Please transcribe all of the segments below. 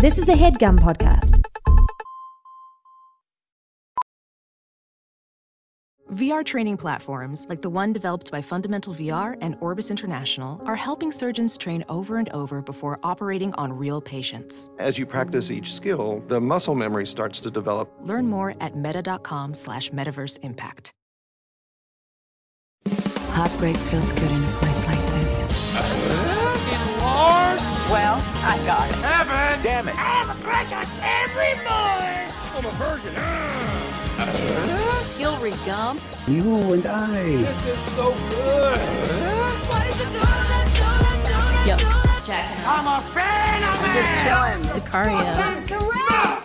This is a headgum podcast. VR training platforms, like the one developed by Fundamental VR and Orbis International, are helping surgeons train over and over before operating on real patients. As you practice each skill, the muscle memory starts to develop. Learn more at meta.com slash metaverse impact. Heartbreak feels good in a place like this. Well, I got it. Heaven! Damn it. I have a crush on every boy! I'm a virgin. Hillary Gump. You and I. This is so good. Yo, Jack. And I'm a fan of it! Just chilling. Sicario.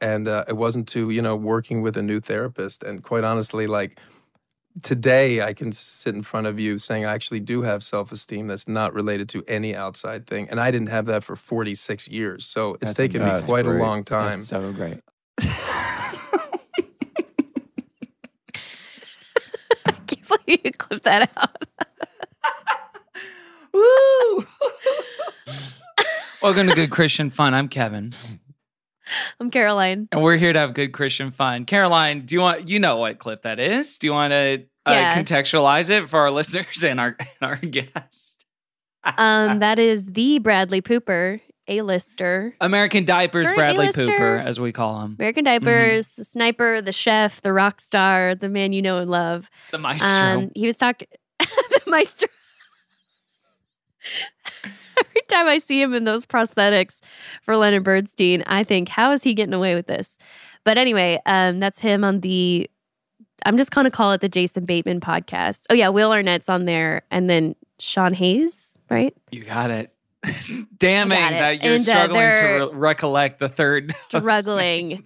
And uh, it wasn't to, you know, working with a new therapist. And quite honestly, like today, I can sit in front of you saying I actually do have self esteem that's not related to any outside thing. And I didn't have that for 46 years. So it's That's- taken me that's quite great. a long time. That's so great. I can't believe you clip that out. Woo! Welcome to Good Christian Fun. I'm Kevin, I'm Caroline. and we're here to have good Christian fun. Caroline, do you want you know what clip that is? Do you want to uh, Yeah. contextualize it for our listeners and our and our guest? Um, that is the Bradley Pooper, A-lister. American Diapers, Current Bradley A-lister. Pooper, as we call him, American Diapers, the sniper, the chef, the rock star, the man you know and love. the maestro. Um, he was talking the Meister. Every time I see him in those prosthetics for Leonard Bernstein, I think, how is he getting away with this? But anyway, um, that's him on the. I'm just gonna call it the Jason Bateman podcast. Oh yeah, Will Arnett's on there, and then Sean Hayes, right? you got it. Damning got it. that you're And, uh, struggling to re- recollect the third. Struggling.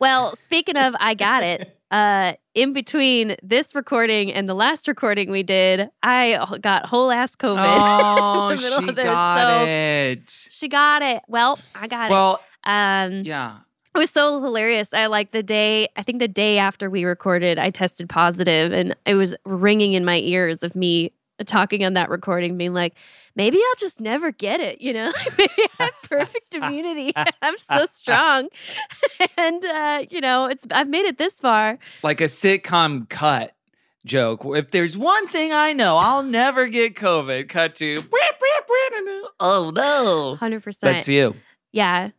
well, speaking of, I got it. Uh, in between this recording and the last recording we did, I got whole ass COVID. Oh, in the she of this, got so- it. She got it. Well, I got Well, it. Um, yeah. it was so hilarious. I like the day. I think the day after we recorded, I tested positive, and it was ringing in my ears of me talking on that recording, being like, "Maybe I'll just never get it." You know, maybe I have perfect immunity. I'm so strong, and uh, you know, it's I've made it this far. like a sitcom cut joke. If there's one thing I know, I'll never get COVID. Cut to oh no, Hundred percent. that's you. Yeah.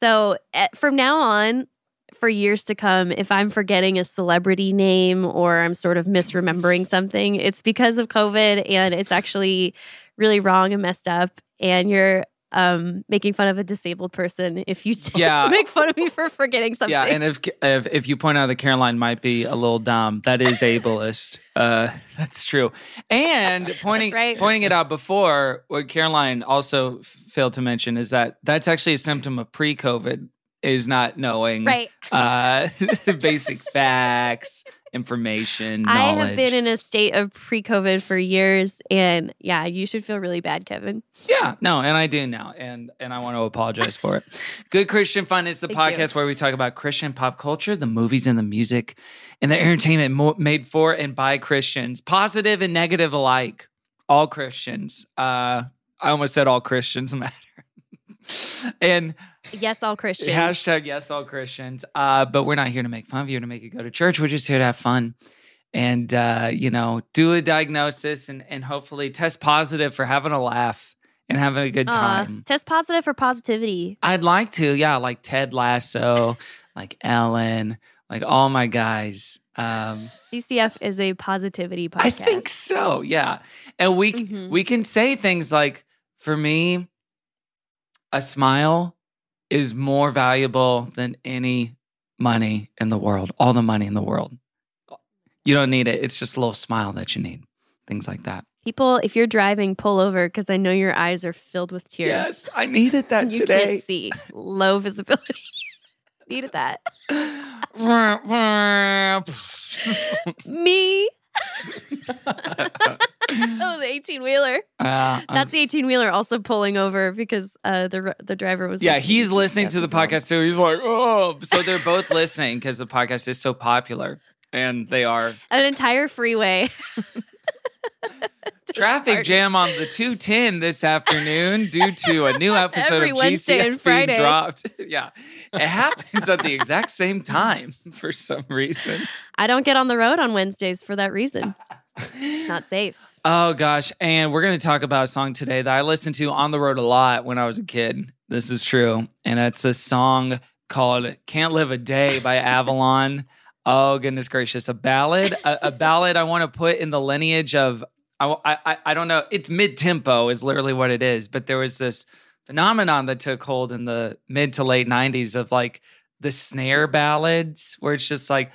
So eh, from now on, for years to come, if I'm forgetting a celebrity name or I'm sort of misremembering something, it's because of COVID and it's actually really wrong and messed up. And you're um, making fun of a disabled person if you Yeah. make fun of me for forgetting something. Yeah, and if, if if you point out that Caroline might be a little dumb, that is ableist. uh, that's true. And pointing right. pointing it out before, what Caroline also f- failed to mention is that that's actually a symptom of pre-COVID. Is not knowing right. uh, basic facts, information, I have been in a state of pre COVID for years. And yeah, you should feel really bad, Kevin. Yeah, no, and I do now, and and I want to apologize for it. Good Christian Fun is the Thank you. podcast where we talk about Christian pop culture, the movies and the music, and the entertainment mo- made for and by Christians, positive and negative alike. All Christians. Uh, I almost said all Christians matter. and Yes, all Christians. hashtag yes, all Christians. Uh, but we're not here to make fun of you or to make you go to church. We're just here to have fun and uh, you know, do a diagnosis and and hopefully test positive for having a laugh and having a good time. test positive for positivity. I'd like to, yeah, like Ted Lasso, like Ellen, like all my guys. Um, GCF is a positivity podcast. I think so, yeah. And we Mhm. we can say things like, for me, a smile is more valuable than any money in the world, all the money in the world. You don't need it. It's just a little smile that you need. Things like that. People, if you're driving, pull over because I know your eyes are filled with tears. Yes, I needed that you today. can't see. Low visibility. Needed that. Me. oh, the 18 wheeler. Uh, That's the 18 wheeler also pulling over because uh, the the driver was. Yeah, listening he's listening to the well. podcast too. He's like, oh, so they're both listening because the podcast is so popular, and they are. An entire freeway. Traffic Party. jam on the 210 this afternoon due to a new episode Every of Wednesday GCF and Friday. being dropped. yeah. It happens at the exact same time for some reason. I don't get on the road on Wednesdays for that reason. It's not safe. Oh gosh, and we're going to talk about a song today that I listened to on the road a lot when I was a kid. This is true, and it's a song called "Can't Live a Day" by Avalon. Oh goodness gracious, a ballad, a, a ballad. I want to put in the lineage of I, I I don't know. It's mid tempo is literally what it is, but there was this phenomenon that took hold in the mid to late '90s of like the snare ballads, where it's just like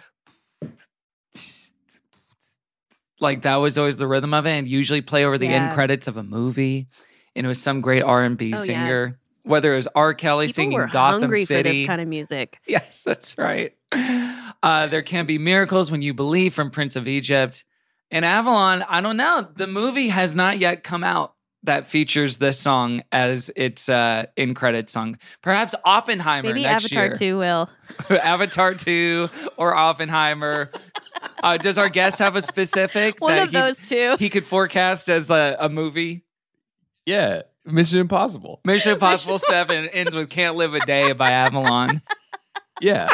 like that was always the rhythm of it and usually play over the end credits of a movie and it was some great r&b Oh, yeah. singer whether it was r kelly People singing gotham hungry for city kind of music. yes that's right uh, there can be miracles when you believe from prince of egypt and avalon i don't know the movie has not yet come out that features this song as its uh, in credit song perhaps oppenheimer Maybe next Avatar year 2 will. Avatar 2 or Oppenheimer. Uh, does our guest have a specific One that of he, those two. he could forecast as a, a movie? Yeah, Mission Impossible. Mission Impossible 7 ends with Can't Live a Day by Avalon. Yeah,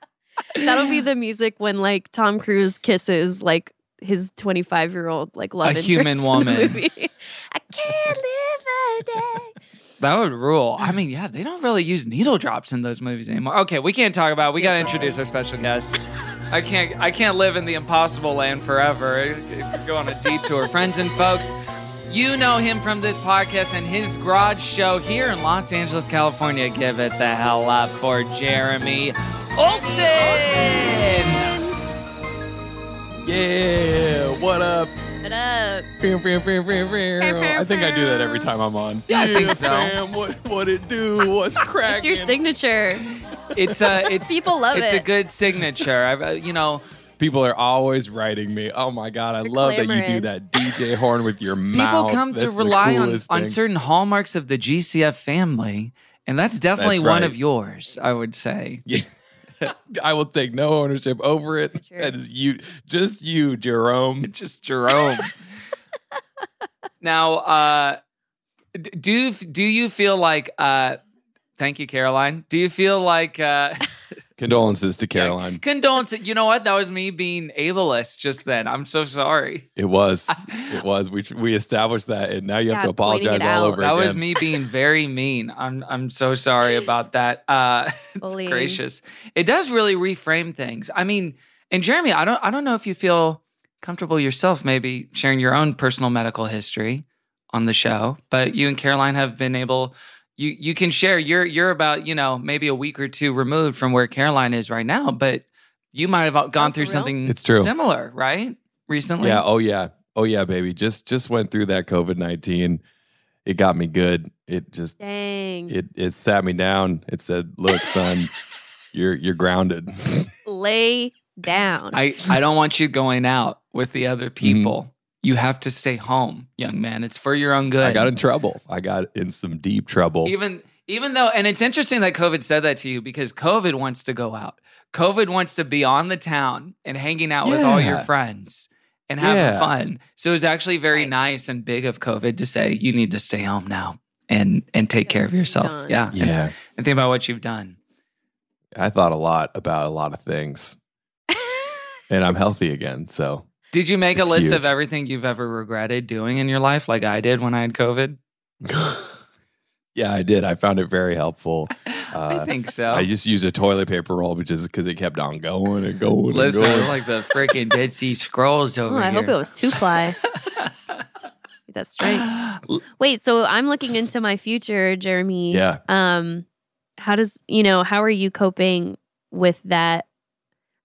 That'll be the music when like Tom Cruise kisses like his 25 year old like love A interest human woman. movie. I can't live a day. That would rule. I mean, yeah, they don't really use needle drops in those movies anymore. Okay, we can't talk about. It. We got to introduce our special guest. I can't. I can't live in the impossible land forever. Go on a detour, friends and folks. You know him from this podcast and his garage show here in Los Angeles, California. Give it the hell up for Jeremy Olson. Yeah. What up? What up? I think I do that every time I'm on. Yeah, I think so. Fam, what what it do? What's cracking? It's your signature. It's a. It's People love it's it. It's a good signature. I've, uh, you know, People are always writing me. Oh my god, I You're love that you do that DJ horn with your people mouth. People come to That's the rely on, coolest on certain hallmarks of the GCF family, and that's definitely That's one of yours, I would say. Yeah. I will take no ownership over it. True. That is you, just you, Jerome. Just Jerome. now, uh, do do you feel like? Uh, thank you, Caroline. Do you feel like? Uh, Condolences to Caroline. condolences. You know what? That was me being ableist just then. I'm so sorry. It was, it was. We we established that, and now you have Yeah, to apologize all out. over That again. was me being very mean. I'm I'm so sorry about that. Uh it's gracious. It does really reframe things. I mean, and Jeremy, I don't I don't know if you feel comfortable yourself maybe sharing your own personal medical history on the show, but you and Caroline have been able you you can share you're you're about, you know, maybe a week or two removed from where Caroline is right now, but you might have gone Oh, through real? something It's true. similar, right? Recently. Yeah. Oh yeah. Oh yeah, baby. Just just went through that COVID nineteen. It got me good. It just Dang. it it sat me down. It said, "Look, son, you're you're grounded." Lay down. I, I don't want you going out with the Mm-hmm. other people. You have to stay home, young man. It's for your own good. I got in trouble. I got in some deep trouble. even even though and it's interesting that COVID said that to you because COVID wants to go out. COVID wants to be on the town and hanging out with all your friends and having Yeah. fun. So it's actually very nice and big of COVID to say you need to stay home now and and take care of yourself. Done. Yeah. yeah, And think about what you've done. I thought a lot about a lot of things, and I'm healthy again. So Did you make a list huge. of everything you've ever regretted doing in your life like I did when I had COVID? yeah, I did. I found it very helpful. I Uh, think so. I just used a toilet paper roll, which is because it kept on going and going. Listen, and going. like the freaking Dead Sea Scrolls over Oh, I here. hope it was two ply. That's right. Wait, so I'm looking into my future, Jeremy. Yeah. Um, how does you know how are you coping with that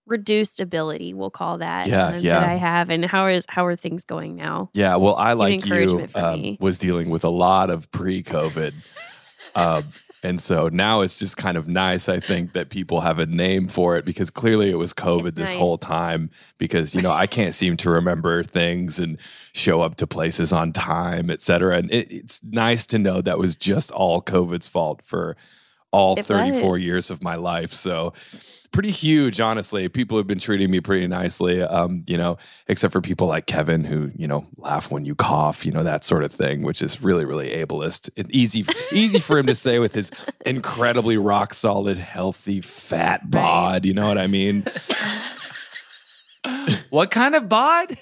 reduced ability? We'll call that. Yeah, um, yeah. That I have, and how is how are things going now? Yeah, well, I like you um, was dealing with a lot of pre-COVID, um, and so now it's just kind of nice. I think that people have a name for it because clearly it was COVID It's this nice. whole time. Because you know I can't seem to remember things and show up to places on time, et cetera. And it, it's nice to know that was just all COVID's fault for all It 34 was. years of my life. So pretty huge, honestly. People have been treating me pretty nicely, um, you know, except for people like Kevin who, you know, laugh when you cough, you know, that sort of thing, which is really, really ableist. And easy, easy for him to say with his incredibly rock solid, healthy, fat bod. You know what I mean? What kind of bod?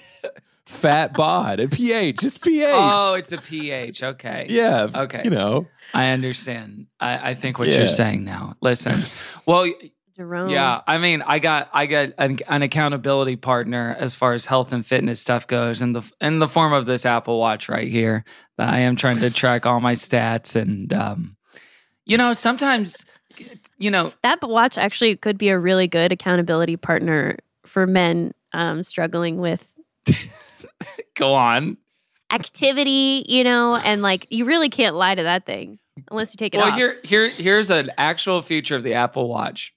Fat bod. A pH, just pH. Oh, it's a pH. Okay. yeah. Okay. You know. I understand. I, I think what Yeah. you're saying now. Listen. Well, Jerome. yeah. I mean, I got I got an, an accountability partner as far as health and fitness stuff goes, in the in the form of this Apple Watch right here. That I am trying to track all my stats, and um, you know, sometimes, you know, That watch actually could be a really good accountability partner for men um, struggling with go on. activity, you know, and like you really can't lie to that thing unless you take it well, off. here here here's an actual feature of the Apple Watch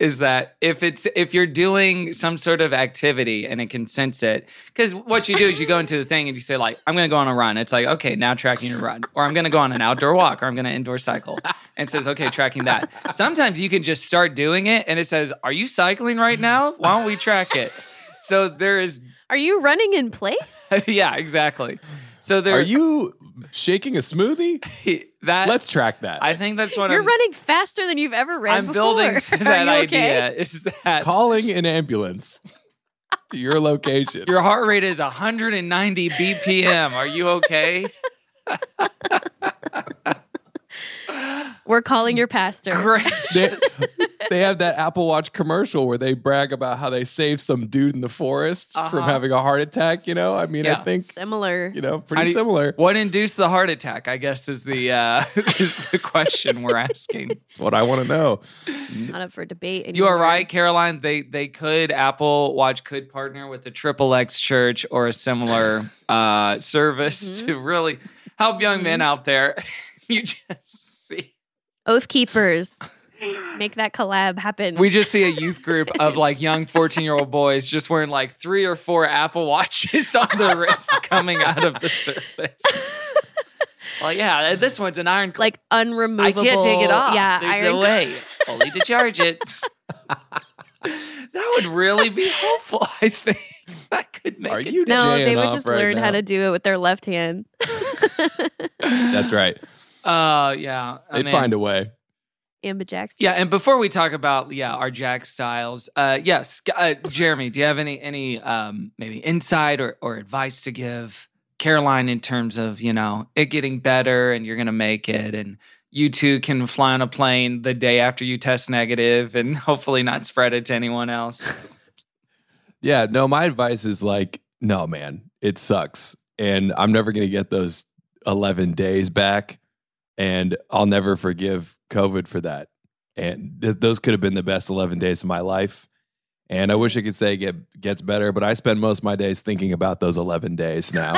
is that if it's if you're doing some sort of activity and it can sense it because what you do is you go into the thing and you say like i'm going to go on a run. It's like okay now tracking your run. Or i'm going to go on an outdoor walk or i'm going to indoor cycle. And it says okay tracking that. Sometimes you can just start doing it and it says are you cycling right now? Why don't we track it? So there is Are you running in place? yeah exactly so there Are you shaking a smoothie? that Let's track that. i think that's what I You're I'm, running faster than you've ever ran I'm before. building to that you okay? idea is that Calling an ambulance to your location. Your heart rate is 190 BPM. Are you okay? We're calling your pastor. Great. they, they have that Apple Watch commercial where they brag about how they saved some dude in the forest from Uh-huh. having a heart attack. You know, I mean, Yeah. I think Similar. you know, pretty do you- similar. What induced the heart attack? I guess is the uh, is the question we're asking. That's what I want to know. Not up for debate. You are right, Caroline. They they could Apple Watch could partner with the Triple X Church or a similar uh, service Mhm. to really help young men out there. you just see. Oath Keepers. Make that collab happen. We just see a youth group of like young 14 year old boys just wearing like three or four Apple Watches on their wrists coming out of the surface. Well, yeah, uh, this one's an iron. Cl- like unremovable. I can't take it off. Yeah, There's iron no way. Only to charge it. that would really be helpful, I think. That could make Are it you No, they would just right learn how to do it with their left hand. That's right. Uh, yeah. I They'd mean- find a way. Ambijax. Yeah, and before we talk about yeah our Jack styles, uh, yes, uh, Jeremy, do you have any any um, maybe insight or or advice to give Caroline in terms of you know it getting better and you're gonna make it and you two can fly on a plane the day after you test negative and hopefully not spread it to anyone else. Yeah, no, my advice is like, no, man, it sucks. And I'm never going to get those 11 days back. And I'll never forgive COVID for that. And th- those could have been the best 11 days of my life. And I wish I could say it get, gets better, but I spend most of my days thinking about those 11 days now.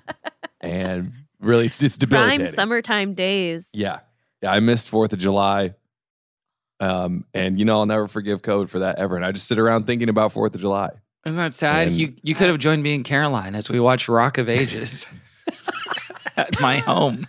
and really, it's, it's debilitating. Prime summertime days. Yeah. Yeah. I missed 4th of July. Um, and, you know, I'll never forgive COVID for that ever. And I just sit around thinking about 4th of July. Isn't that sad? And- you you could have joined me and Caroline as we watch Rock of Ages at my home.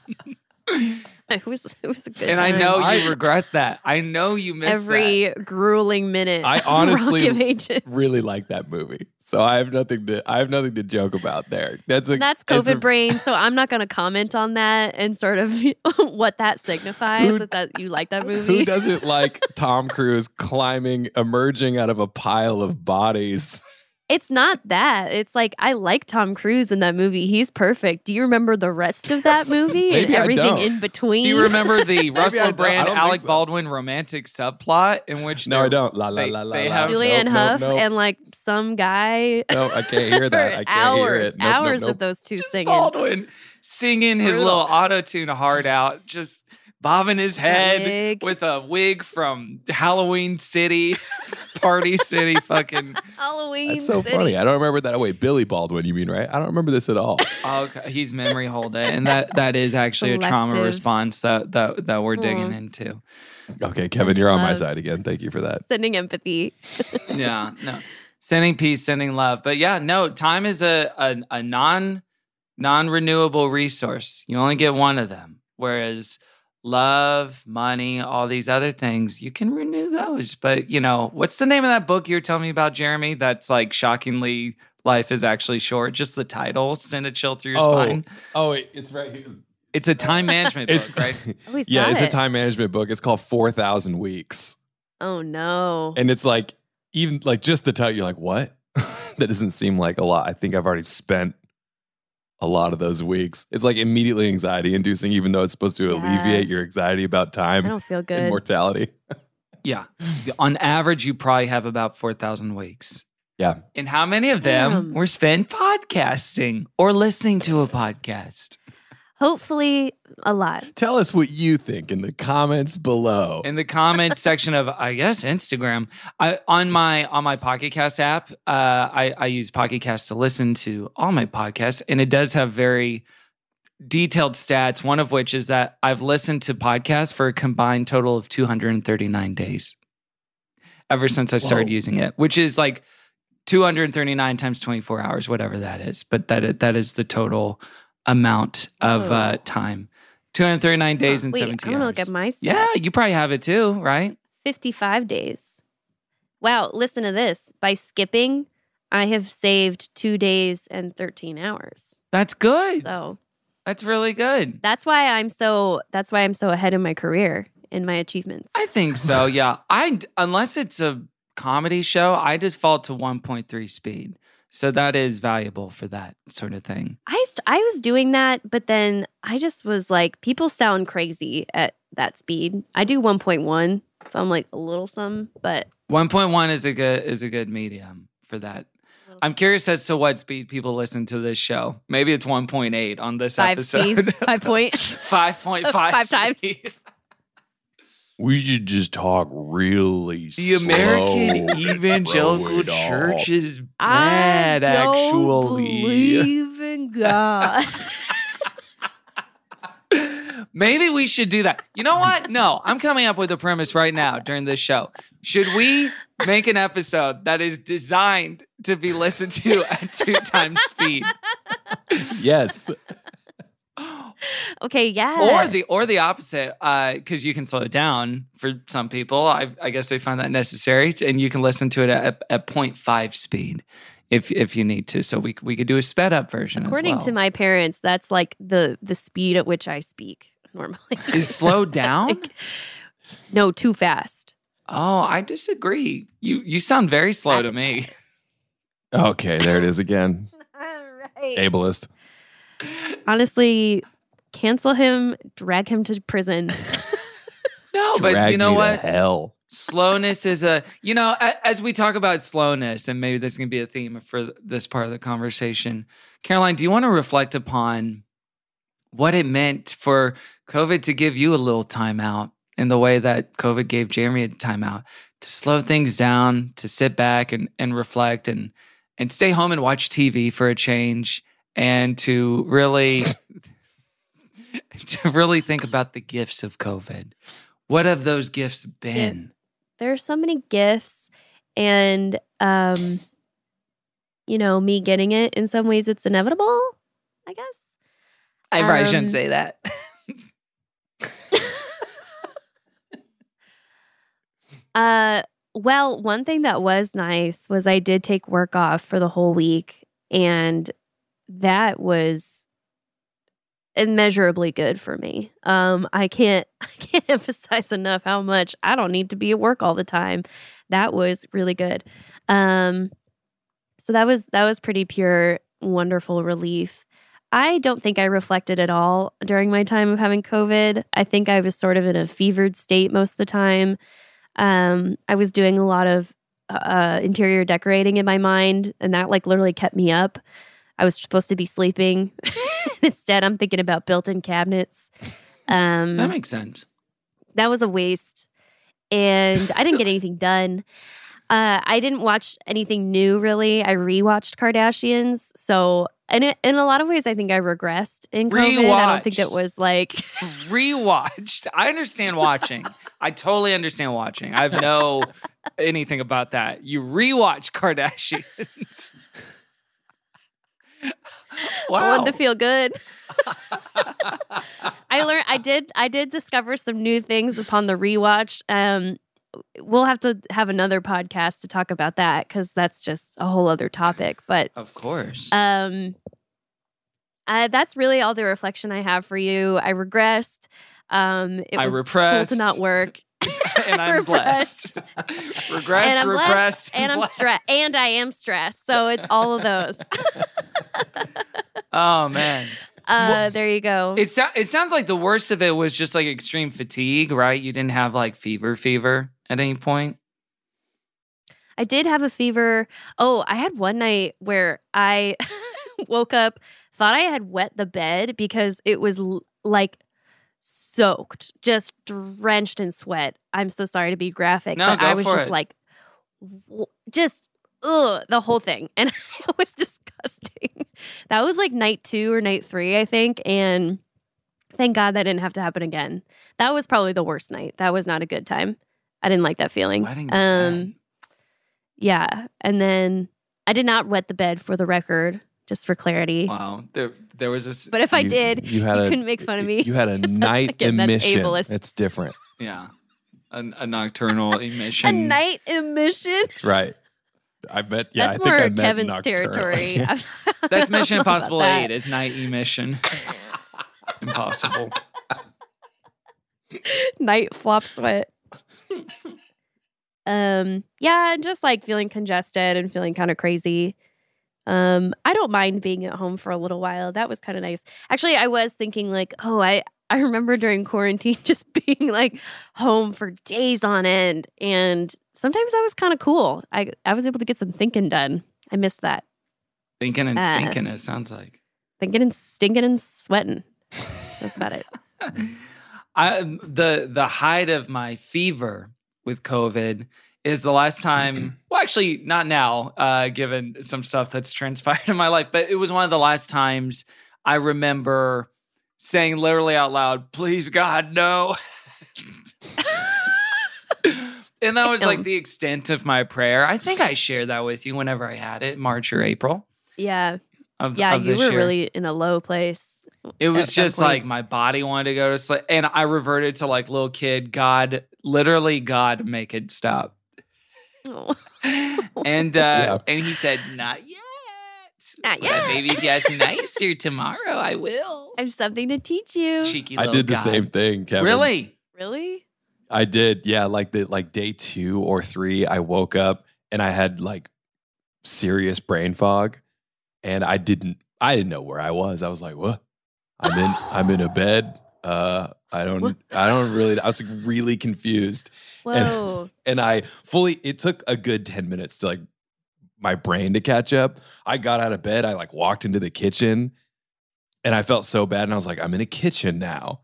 It was it was a good and I know you regret that. I know you miss every grueling minute. I honestly of Ages. really like that movie. So I have nothing to I have nothing to joke about there. That's a That's that's COVID a- brain, so I'm not going to comment on that and sort of what that signifies Who- that, that you like that movie. Who doesn't like Tom Cruise climbing, emerging out of a pile of bodies? It's not that. It's like I like Tom Cruise in that movie. He's perfect. Do you remember the rest of that movie and Maybe I everything don't. in between? Do you remember the Russell. Brand, Alec so. Baldwin romantic subplot in which No, I don't. La la they- la la. they have- Julianne Nope, Hough nope, nope. and like some guy? No, I can't hear that. I For can't hours, hear it. Nope, nope, hours nope. of those two singing. Baldwin singing his Brutal. little auto tune heart out, just bobbing his head wig. with a wig from Halloween City, Party City, fucking. Halloween. That's so City. funny. I don't remember that. Oh, wait, Billy Baldwin, you mean, right? I don't remember this at all. Oh, okay, he's memory hole day, and that that is actually a trauma response that that that we're digging Aw. into. Okay, Kevin, you're on my side again. Thank you for that. Sending empathy. yeah, no. Sending peace, sending love. But yeah, no, time is a a, a non non renewable resource. You only get one of them. Whereas love, money, all these other things, you can renew those. But, you know, what's the name of that book you were telling me about, Jeremy? That's like shockingly life is actually short. Just the title, send a chill through your Oh, spine. oh, wait, it's right here. It's a time management book, It's book, right? Oh, yeah, got it's a time management book. It's called Four Thousand Weeks, Oh no. and it's like even like just the title. You're like, what? that doesn't seem like a lot. I think I've already spent a lot of those weeks. It's like immediately anxiety inducing, even though it's supposed to Yeah. alleviate your anxiety about time. I don't feel and good. mortality. Yeah. On average, you probably have about 4,000 weeks. Yeah. And how many of them Damn. were spent podcasting or listening to a podcast? Hopefully a lot. Tell us what you think in the comments below. in the comment section of I guess Instagram. I on my on my Pocket Cast app, uh, I, I use Pocket Cast to listen to all my podcasts, and it does have very detailed stats. One of which is that I've listened to podcasts for a combined total of 239 days ever since I started Whoa. using it, which is like 239 times 24 hours, whatever that is. But that that is the total amount of uh, time. 239 days Huh, and Wait, 17 I'm gonna hours. look at my stats. Yeah, you probably have it too, right? 55 days. Wow, listen to this. By skipping, I have saved two days and 13 hours. That's good. So That's really good. that's why I'm so that's why I'm so ahead in my career in my achievements. I think so. Yeah. I unless it's a comedy show, I default to 1.3 speed. So that is valuable for that sort of thing. I st- I was doing that, but then I just was like, people sound crazy at that speed. I do 1.1, so I'm like a little some, but 1.1 is a good is a good medium for that. I'm curious as to what speed people listen to this show. Maybe it's 1.8 on this five episode. speed, five point. 5.5 times. Speed. we should just talk really The American slow. Evangelical Throw it off. Church is I bad, don't actually. believe in God. Maybe we should do that. You know what? No, I'm coming up with a premise right now during this show. Should we make an episode that is designed to be listened to at two times speed? Yes. okay, yeah. Or the or the opposite, uh, because you can slow it down for some people. I, I guess they find that necessary, and you can listen to it at, at 0.5 speed if if you need to. So we we could do a sped up version. as According well. to my parents, that's like the the speed at which I speak normally. is slowed down. Like, no, too fast. oh, I disagree. You you sound very slow to me. Okay, there it is again. right. Ableist. Honestly, cancel him, drag him to prison. No, but you know me to what? hell. slowness is a you know as we talk about slowness and maybe this can be a theme for this part of the conversation caroline do you want to reflect upon what it meant for covid to give you a little timeout in the way that covid gave jeremy a timeout to slow things down to sit back and, and reflect and and stay home and watch tv for a change and to really to really think about the gifts of covid what have those gifts been there are so many gifts and um you know, me getting it in some ways it's inevitable, I guess. I probably shouldn't Um, say that. Uh, well, one thing that was nice was I did take work off for the whole week, and that was immeasurably good for me. Um, I can't I can't emphasize enough how much I don't need to be at work all the time. That was really good. Um, so that was that was pretty pure, wonderful relief. I don't think I reflected at all during my time of having COVID. I think I was sort of in a fevered state most of the time. Um, I was doing a lot of uh, interior decorating in my mind, and that like literally kept me up. I was supposed to be sleeping. Instead, I'm thinking about built-in cabinets. Um, that makes sense. that was a waste and i didn't get anything done uh, i didn't watch anything new really i rewatched kardashians so and it, in a lot of ways i think i regressed in covid i don't think it was like Rewatched. I understand watching. I totally understand watching. I have no anything about that. You rewatch Kardashians. I wanted to feel good. I learned I did I did discover some new things upon the rewatch. Um we'll have to have another podcast to talk about that cuz that's just a whole other topic, but Of course. um uh, that's really all the reflection I have for you. I regressed. Um it I was repressed. cool to not work. and I'm blessed. Regressed, and I'm blessed, repressed, and I'm stressed and I am stressed. So it's all of those. Oh man. Uh there you go. It, so- it sounds like the worst of it was just like extreme fatigue, right? You didn't have like fever, fever at any point. I did have a fever. Oh, I had one night where I woke up, thought I had wet the bed because it was l- like soaked, just drenched in sweat. I'm so sorry to be graphic, No, but I was just it. like, just ugh, the whole thing, and it was disgusting. That was like night two or night three, I think, and thank God that didn't have to happen again. That was probably the worst night. That was not a good time. I didn't like that feeling. Um, yeah. And then I did not wet the bed for the record, just for clarity. Wow. There, there was this. But if I You- did, you had you a- couldn't make fun of me. You had a night like it. That's emission. ableist. It's different. yeah, a, a nocturnal emission. a night emission. That's right. I bet. Yeah, That's I think more I Kevin's nocturnal. territory. Yeah. I don't That's Mission Impossible that. Eight. Is night emission. Impossible. night flop sweat. um, yeah, and just like feeling congested and feeling kind of crazy. Um, I don't mind being at home for a little while. That was kind of nice. Actually, I was thinking like, oh, I I remember during quarantine just being like home for days on end, and sometimes that was kind of cool. I I was able to get some thinking done. I missed that Thinking and Uh, stinking. It sounds like. thinking and stinking and sweating. That's about it. I the the height of my fever with COVID is the last time. well, actually, not now, uh, given some stuff that's transpired in my life, but it was one of the last times I remember saying literally out loud, "Please God, no." and that was like the extent of my prayer. I think I shared that with you whenever I had it, March or April. Yeah, Of, yeah. of You this were year. really in a low place. It was just like my body wanted to go to sleep, and I reverted to like little kid. God, literally, God, make it stop. Oh. And uh, Yeah. and he said, "Not yet. Not But yet." maybe if you ask nicer tomorrow, I will." I have something to teach you. Cheeky. I did the God. same thing, Kevin. Really? Really? I did. Yeah, like the like day two or three, I woke up and I had like serious brain fog, and I didn't. I didn't know where I was. I was like, "What? I'm in. I'm in a bed. Uh, I don't. What? I don't really. I was like really confused, Whoa. and I fully. It took a good ten minutes to like my brain to catch up. I got out of bed. I like walked into the kitchen, and I felt so bad. And I was like, "I'm in a kitchen now."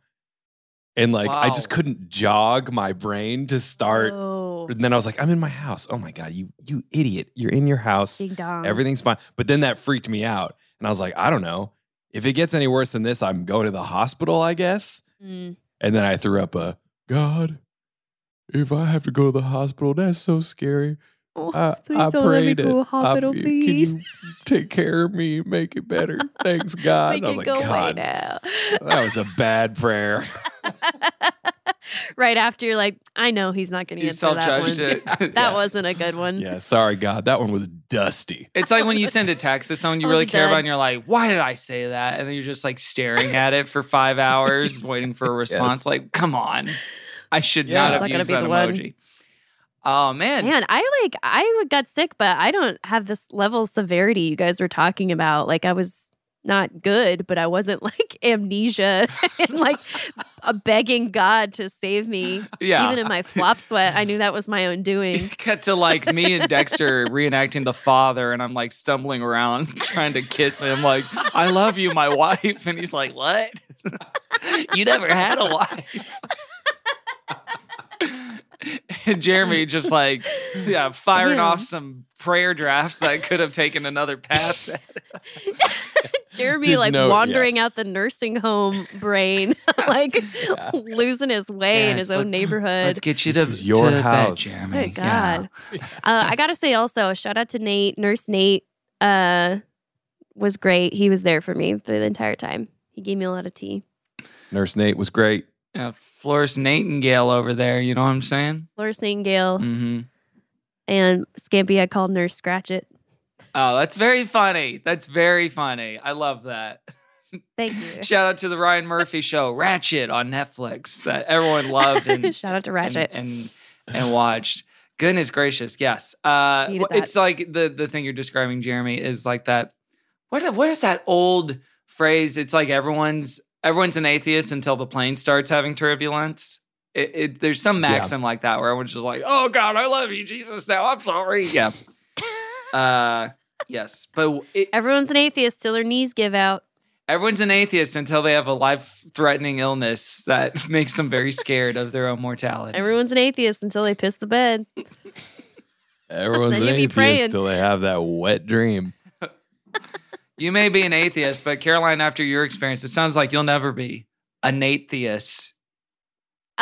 And like I just couldn't jog my brain to start Whoa. and then I was like, I'm in my house. Oh my God, you you idiot. You're in your house. Ding dong. Everything's fine. But then that freaked me out. And I was like, I don't know. If it gets any worse than this, I'm going to the hospital, I guess. Mm. And then I threw up a God, if I have to go to the hospital, that's so scary. Oh, I, please I don't let me go to- I- hospital, Can please. take care of me, make it better? Thanks, God. I was like, God, that was a bad prayer. right after you're like, I know he's not going to answer self that one. it. That wasn't a good one. yeah, sorry, God. That one was dusty. It's like when you send a text to someone you really was care about, and you're like, "Why did I say that?" And then you're just like staring at it for five hours, waiting for a response. Yes. Like, come on, I should Yeah. not It's have not used gonna that be the one. emoji. Oh man, Man, I like I got sick, but I don't have this level of severity you guys were talking about. Like I was not good, but I wasn't like amnesia and like begging God to save me. yeah. Even in my flop sweat, I knew that was my own doing. Cut to like me and Dexter reenacting the father, and I'm like stumbling around trying to kiss him, like, I love you, my wife. And he's like, What? you never had a wife. and Jeremy just like, yeah, firing Damn. off some prayer drafts that could have taken another pass. at. Jeremy Did like know- yeah. wandering out the nursing home brain, like losing his way in his own let- neighborhood. Let's get you to, your to bed, house. Jeremy. Good God. uh, I gotta say also, shout out to Nate, Nurse Nate. Uh, was great. He was there for me through the entire time. He gave me a lot of tea. Nurse Nate was great. Yeah, Florence Nightingale over there. You know what I'm saying? Florence Nightingale Mm-hmm. and Scampy. I called Nurse Scratchit. Oh, that's very funny. That's very funny. I love that. Thank you. Shout out to the Ryan Murphy show, Ratched on Netflix, that everyone loved and Shout out to Ratched. and and, and watched. Goodness gracious, yes. Uh, Needed wh- that. it's like the the thing you're describing, Jeremy, is like that. What what is that old phrase? It's like everyone's everyone's an atheist until the plane starts having turbulence. It, it, there's some maxim like that where everyone's just like, "Oh God, I love you, Jesus." Now I'm sorry. Yeah. uh, yes, but it, Everyone's an atheist till their knees give out. Everyone's an atheist until they have a life threatening illness that makes them very scared of their own mortality. Everyone's an atheist until they piss the bed. Everyone's an atheist until they have that wet dream. You may be an atheist, but Caroline, after your experience, it sounds like you'll never be an atheist.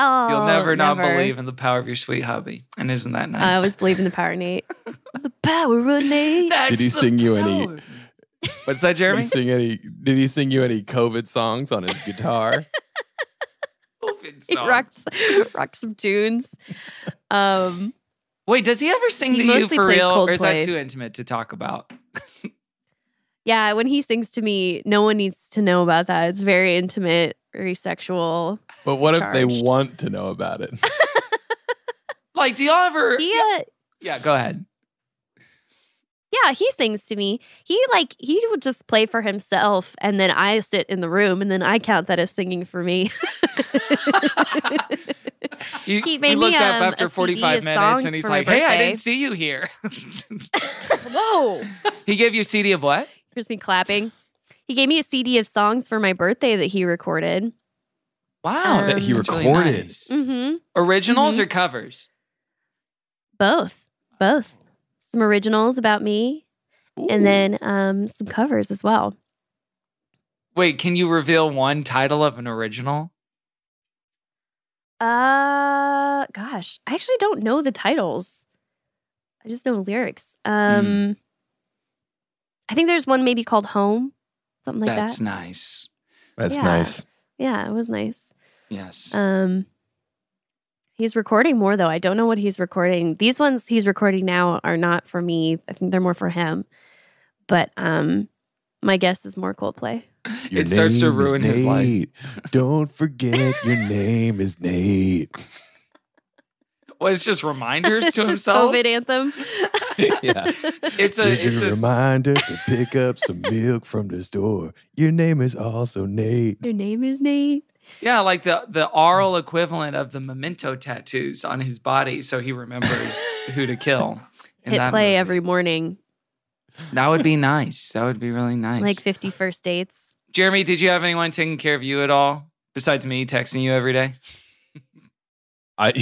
Oh, You'll never, not never. believe in the power of your sweet hubby. And isn't that nice? I always believe in the power of Nate. the power of Nate. That's Did he the sing you any- What's that, Did Jeremy? he sing any? Did he sing you any COVID songs on his guitar? Open He songs. rocks, rocks some tunes. Um, Wait, does he ever sing He to you mostly for plays real? Or is that too intimate to talk about? yeah, when he sings to me, no one needs to know about that. It's very intimate, very sexual. But what if they want to know about it? Like, do y'all ever? He, uh, yeah, go ahead. yeah, he sings to me. He like he would just play for himself, and then I sit in the room, and then I count that as singing for me. He, He he made me, looks up um, after 45 minutes and he's like, hey, I didn't see you here. Whoa! he gave you a CD of what? Here's me clapping. He gave me a CD of songs for my birthday that he recorded. Wow, That he that's really recorded. nice. Mm-hmm. Originals Mhm. or covers? Both, both. Some originals about me, and then um, some covers as well. Wait, can you reveal one title of an original? Uh, gosh, I actually don't know the titles. I just know lyrics. Um, I think there's one maybe called Home, something like That's that. nice. That's Yeah. nice. Yeah, it was nice. Yes. Um, he's recording more though. I don't know what he's recording. These ones he's recording now are not for me. I think they're more for him. But um, my guess is more Coldplay. Your it starts to name is ruin his life. Don't forget your name is Nate. Well, it's just reminders to It's his himself. COVID anthem. yeah. It's a, Just it's a a reminder to pick up some milk from the store. Your name is also Nate. Your name is Nate. yeah, like the the oral equivalent of the memento tattoos on his body, so he remembers who to kill. in Hit that play movie. every morning, That would be nice. That would be really nice. like 50 first dates. Jeremy, did you have anyone taking care of you at all besides me texting you every day? I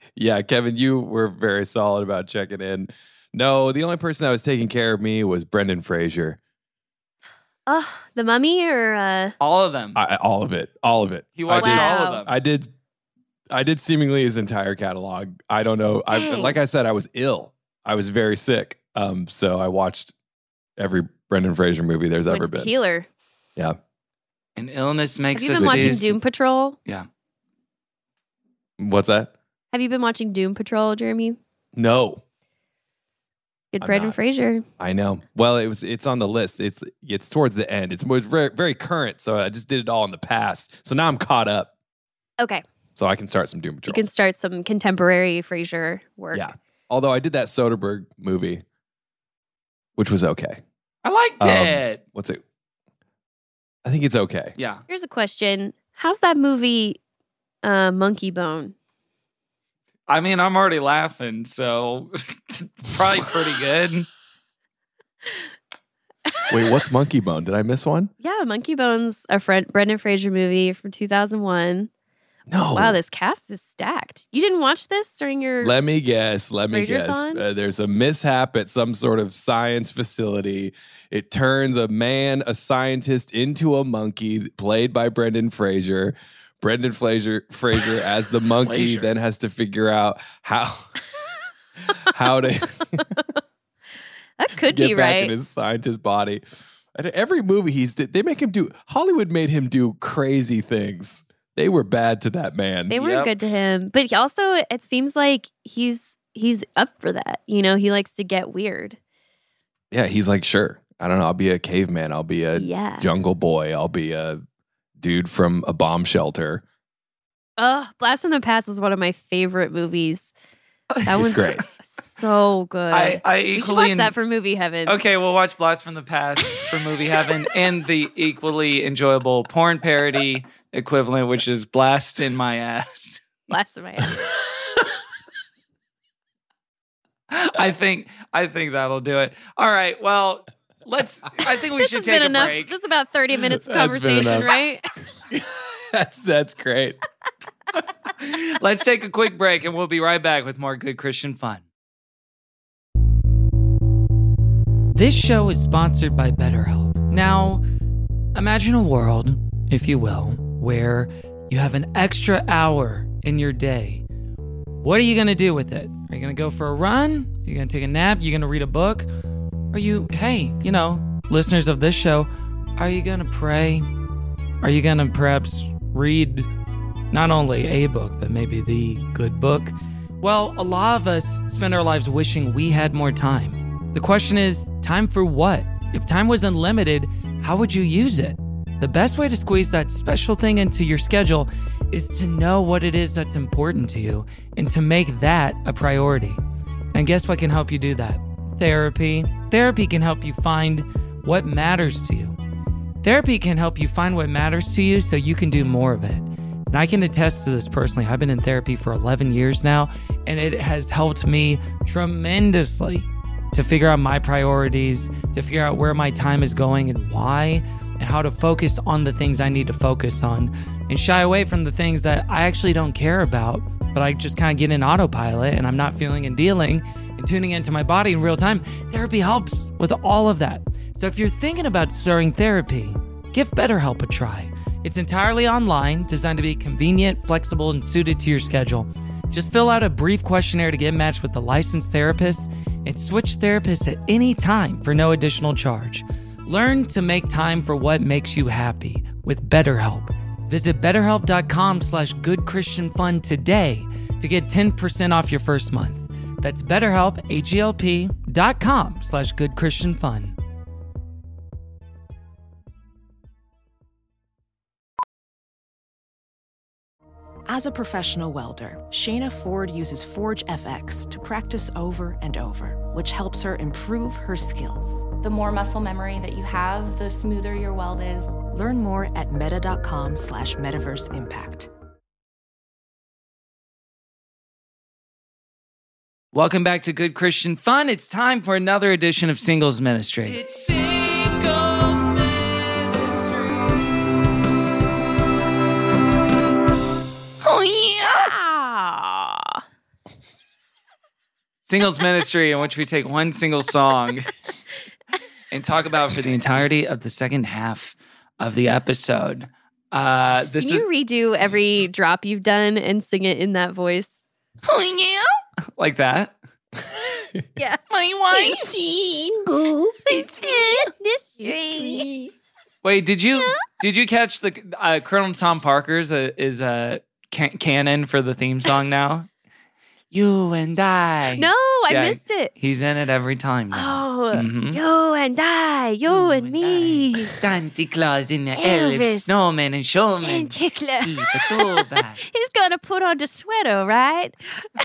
yeah, Kevin, you were very solid about checking in. No, the only person that was taking care of me was Brendan Fraser. Oh, the mummy or uh, All of them. I, all of it, all of it. he I watched did, all of them. I did. I did seemingly his entire catalog. I don't know. I Dang. like I said, I was ill. I was very sick. Um, so I watched every Brendan Fraser movie there's went ever to the been. healer? Yeah. And illness Have makes you us been watching do- Doom Patrol? What's that? Have you been watching Doom Patrol, Jeremy? No. Good I'm Brendan. Fraser. I know. Well, it was. It's on the list. It's it's towards the end. It's more very, very current. So I just did it all in the past. So now I'm caught up. Okay, So I can start some Doom Patrol. you can start some contemporary Fraser work. Yeah. Although I did that Soderbergh movie, which was okay. I liked Um, it. What's it? I think it's okay. Yeah. Here's a question: How's that movie, uh, Monkey Bone? I mean, I'm already laughing, so probably pretty good. Wait, what's Monkey Bone? Did I miss one? Yeah, Monkey Bone's a Fred, Brendan Fraser movie from 2001. No. Wow, this cast is stacked. You didn't watch this during your Let me guess. Let me guess. Uh, there's a mishap at some sort of science facility. It turns a man, a scientist, into a monkey, played by Brendan Fraser. Brendan Fraser, Fraser as the monkey, Fraser. then has to figure out how how to that could get be back right. in his scientist body. At every movie he's they make him do Hollywood made him do crazy things. They were bad to that man. They were Yep. good to him, but he also it seems like he's he's up for that. You know, he likes to get weird. yeah, he's like, sure. I don't know. I'll be a caveman. I'll be a yeah. jungle boy. I'll be a dude from a bomb shelter. Oh, Blast from the Past is one of my favorite movies. That was great. so good. I, I we equally watch en- that for movie heaven. Okay, we'll watch Blast from the Past for movie heaven and the equally enjoyable porn parody equivalent, which is Blast in My Ass. Blast in my ass. I think I think that'll do it. All right. Well, let's I think we should. this should has take been a enough. break. This is about 30 minutes of conversation, enough. right? that's that's great. Let's take a quick break and we'll be right back with more good Christian fun. This show is sponsored by BetterHelp. Now, imagine a world, if you will, where you have an extra hour in your day. What are you going to do with it? Are you going to go for a run? Are you going to take a nap? Are you going to read a book? Are you, hey, you know, listeners of this show, are you going to pray? Are you going to perhaps read not only a book, but maybe the good book? Well, a lot of us spend our lives wishing we had more time. The question is time for what? If time was unlimited, how would you use it? The best way to squeeze that special thing into your schedule is to know what it is that's important to you and to make that a priority. And guess what can help you do that? Therapy. Therapy can help you find what matters to you. Therapy can help you find what matters to you so you can do more of it. And I can attest to this personally. I've been in therapy for 11 years now, and it has helped me tremendously to figure out my priorities, to figure out where my time is going and why, and how to focus on the things I need to focus on and shy away from the things that I actually don't care about, but I just kind of get in autopilot and I'm not feeling and dealing and tuning into my body in real time. Therapy helps with all of that. So if you're thinking about starting therapy, give BetterHelp a try. It's entirely online, designed to be convenient, flexible, and suited to your schedule. Just fill out a brief questionnaire to get matched with a licensed therapist and switch therapists at any time for no additional charge. Learn to make time for what makes you happy with BetterHelp. Visit betterhelp.com slash goodchristianfun today to get 10% off your first month. That's betterhelp, H-E-L-P dot com slash goodchristianfun. As a professional welder, Shayna Ford uses Forge FX to practice over and over, which helps her improve her skills. The more muscle memory that you have, the smoother your weld is. Learn more at meta.com slash metaverse impact. Welcome back to Good Christian Fun. It's time for another edition of Singles Ministry. It's Singles Ministry. Oh, yeah. Ah. Singles Ministry, in which we take one single song and talk about it for the entirety of the second half of the episode. Uh, this Can is you redo every drop you've done and sing it in that voice? oh, yeah. like that. Yeah. My wife. Wait, did you did you catch the uh, Colonel Tom Parker's uh, is a can- canon for the theme song now? You and I. No, I Yeah, missed it. He's in it every time now. Oh, Mhm. you and I, you, and, me. Santa Claus in the Elvis. elf, snowman and showman. And Tickler. Keep it all back. He's gonna put on the sweater, right?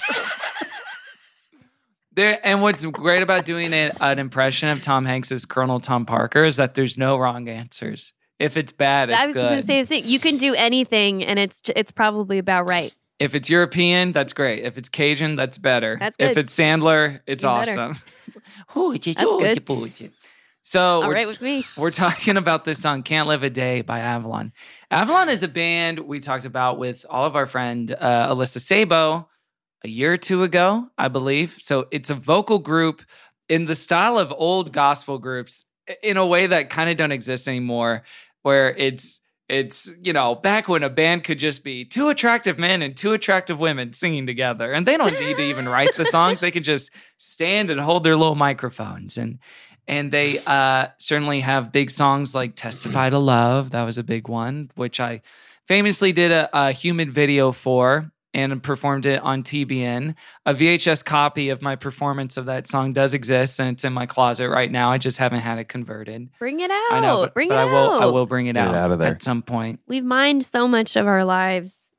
There and what's great about doing a, an impression of Tom Hanks as Colonel Tom Parker is that there's no wrong answers. If it's bad, it's I was good. gonna say the thing. You can do anything, and it's it's probably about right. If it's European, that's great. If it's Cajun, that's better. That's good. If it's Sandler, it's Even awesome. That's good. So All we're, right with me. we're talking about this song "Can't Live a Day" by Avalon. Avalon is a band we talked about with all of our friend uh, Alyssa Sabo a year or two ago, I believe. So it's a vocal group in the style of old gospel groups, in a way that kind of don't exist anymore, where it's it's you know back when a band could just be two attractive men and two attractive women singing together, and they don't need to even write the songs; they can just stand and hold their little microphones and And they uh, certainly have big songs like Testify to Love. That was a big one, which I famously did a, a human video for and performed it on TBN. A VHS copy of my performance of that song does exist, and it's in my closet right now. I just haven't had it converted. Bring it out. I know, but, Bring but it I will. out. I will bring it Get it out, out of there. at some point. We've mined so much of our lives.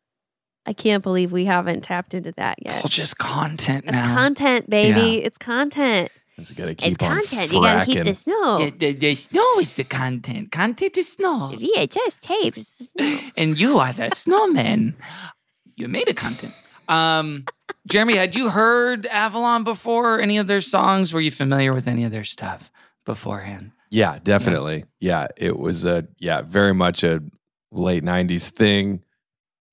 I can't believe we haven't tapped into that yet. It's all just content It's now. content, baby. Yeah. It's content. Just gotta It's keep on content. You gotta keep the snow. The, the, the snow is the content. Content is snow. VHS tapes. Snow. and you are the snowman. You made a content. Um, Jeremy, had you heard Avalon before? Any of their songs? Were you familiar with any of their stuff beforehand? Yeah, definitely. Yeah, it was a yeah, very much a late '90s thing.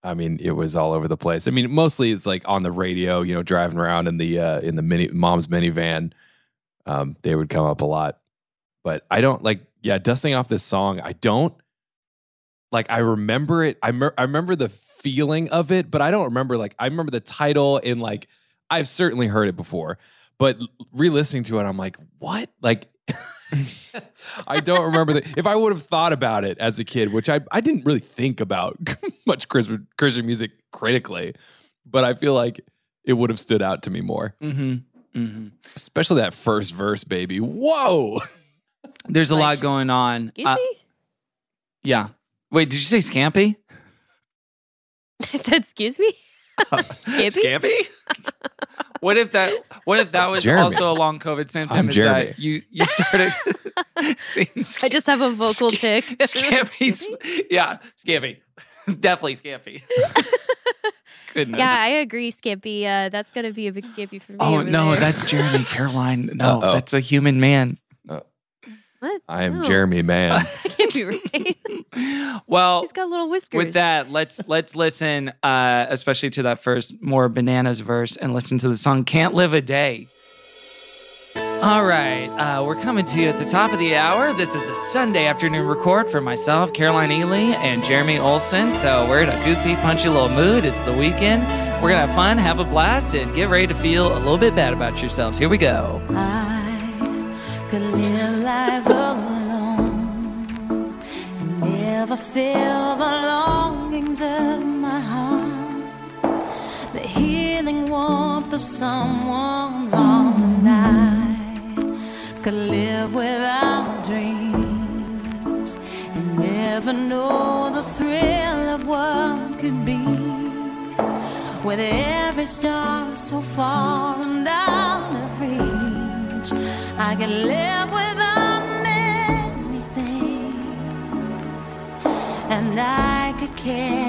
I mean, it was all over the place. I mean, mostly it's like on the radio, you know, driving around in the uh, in the mini mom's minivan. Um, they would come up a lot, but I don't like. Yeah, dusting off this song, I don't like. I remember it. I mer- I remember the feeling of it, but I don't remember like. I remember the title and like. I've certainly heard it before, but re-listening to it, I'm like, what? Like. I don't remember that. If I would have thought about it as a kid, which I, I didn't really think about much Christian, Christian music critically, but I feel like it would have stood out to me more. Mm-hmm. Mm-hmm. Especially that first verse, baby. Whoa. There's a Like, lot going on. Excuse Uh, me? yeah. Wait, did you say Scampy? I said, excuse me? Scampy? Scampy? what if that? What if that was Jeremy. also a long COVID symptom? I'm is Jeremy. That you you started saying I just have a vocal Sca- tick. Scampy's, yeah, Scampy, definitely Scampy. Goodness. Yeah, I agree, Scampy. Uh, that's going to be a big Scampy for me. oh no, there. that's Jeremy Caroline. No, Uh-oh. that's a human man. What? I am No. Jeremy Man. That can't be right. Well, He's got little whiskers. with that, let's let's listen, uh, especially to that first more bananas verse, and listen to the song "Can't Live a Day." All right, uh, we're coming to you at the top of the hour. This is a Sunday afternoon record for myself, Caroline Ely, and Jeremy Olson. So we're in a goofy, punchy little mood. It's the weekend. We're gonna have fun, have a blast, and get ready to feel a little bit bad about yourselves. Here we go. I could live life alone and never feel the longings of my heart, the healing warmth of someone's arms, and I could live without dreams and never know the thrill of what could be. With every star so far and out of reach, I can live without and I could carry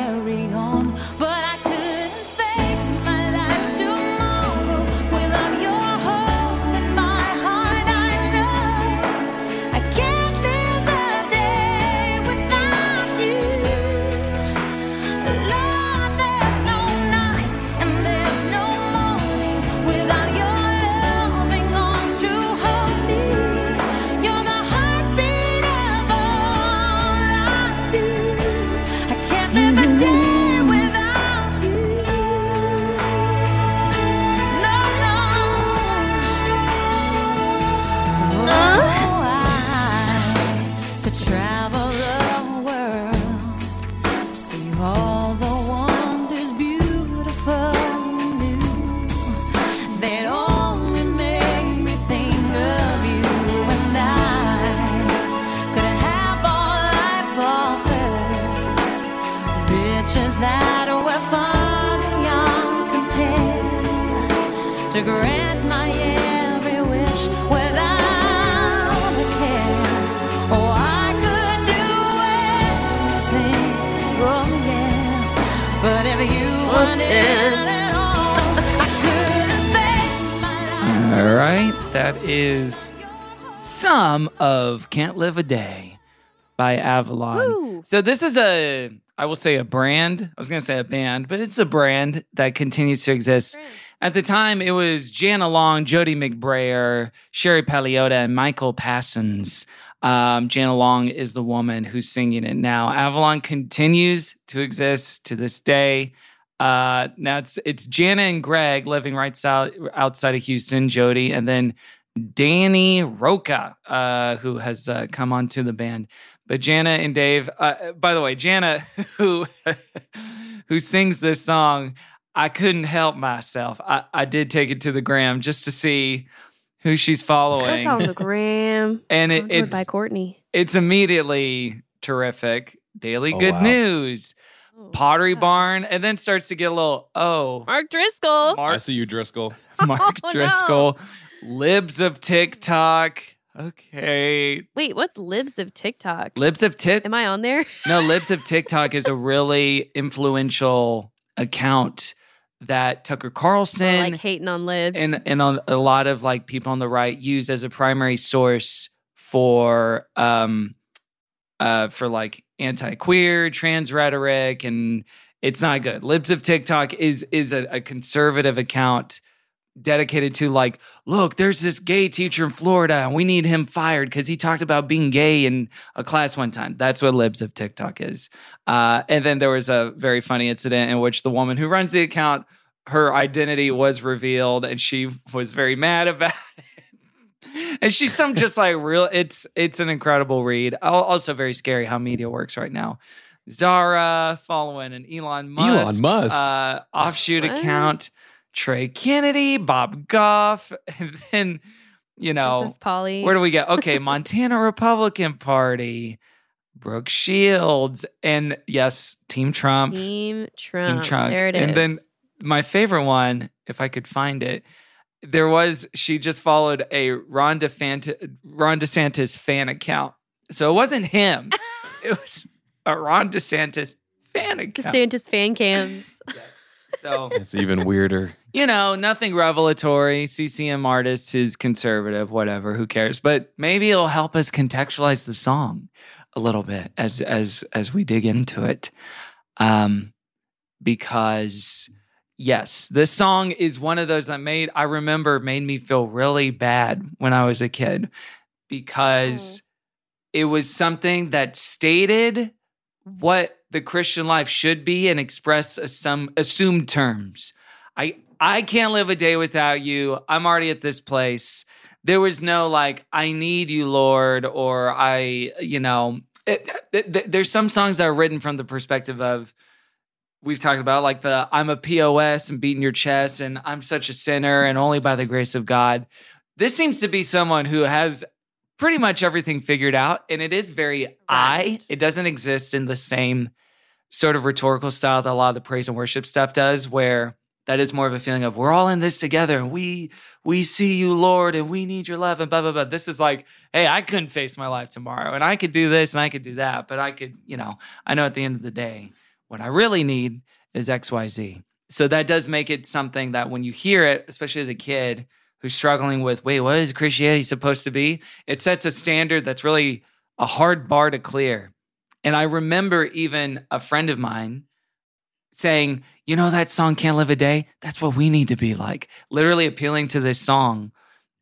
of a Day" by Avalon. Woo. So this is a, I will say, a brand. I was going to say a band, but it's a brand that continues to exist. At the time, it was Janna Long, Jody McBrayer, Cherie Paliotta, and Michael Passons. Um, Janna Long is the woman who's singing it now. Avalon continues to exist to this day. Uh, now it's it's Janna and Greg living right south, outside of Houston, Jody, and then Danny Roca, uh, who has uh, come onto the band. But Janna and Dave, uh, by the way, Janna, who who sings this song, I couldn't help myself. I, I did take it to the gram just to see who she's That's following, on the gram. and it, Awkward by it's Courtney. it's immediately terrific. Daily Oh, Good wow. News, Oh, Pottery gosh. Barn, and then starts to get a little oh, Mark Driscoll. I see you, Driscoll. Mark Oh, no. Libs of TikTok. Okay, Wait, what's Libs of TikTok? Libs of Tik. Am I on there? No, Libs of TikTok is a really influential account that Tucker Carlson like hating on Libs. and and on a lot of like people on the right use as a primary source for um uh for like anti-queer trans rhetoric and it's not good libs of tiktok is is a, a conservative account dedicated to like look there's this gay teacher in florida and we need him fired because he talked about being gay in a class one time that's what libs of tiktok is uh, and then there was a very funny incident in which the woman who runs the account her identity was revealed and she was very mad about it. and she's some just like real it's it's an incredible read. Also very scary how media works right now. Zara following an Elon Musk, Elon Musk. Uh, offshoot What? account, Trey Kennedy, Bob Goff, and then you know Polly. where do we get? Okay, Montana Republican Party, Brooke Shields, and yes, Team Trump. Team Trump. Team Trump. There it is. and then my favorite one, if I could find it, there was she just followed a Ron, DeFant- Ron DeSantis fan account. So it wasn't him. it was a Ron DeSantis fan account. DeSantis fan cams. yes. So It's even weirder. You know, nothing revelatory. CCM artist is conservative, whatever. Who cares? But maybe it'll help us contextualize the song a little bit as as as we dig into it. Um, because yes, this song is one of those that made I remember made me feel really bad when I was a kid because it was something that stated what the Christian life should be and express some assumed terms. I I can't live a day without you. I'm already at this place. There was no like I need you, Lord, or I, you know, it, th- th- there's some songs that are written from the perspective of we've talked about like the I'm a POS and beating your chest and I'm such a sinner and only by the grace of God. This seems to be someone who has pretty much everything figured out and it is very I. It doesn't exist in the same sort of rhetorical style that a lot of the praise and worship stuff does where that is more of a feeling of we're all in this together. We we see you lord and we need your love and blah blah blah. This is like hey i couldn't face my life tomorrow and i could do this and i could do that but i could you know i know at the end of the day what i really need is xyz so that does make it something that when you hear it especially as a kid who's struggling with wait what is christianity supposed to be? it sets a standard that's really a hard bar to clear. And i remember even a friend of mine saying, you know, that song Can't Live a Day? That's what we need to be like. Literally appealing to this song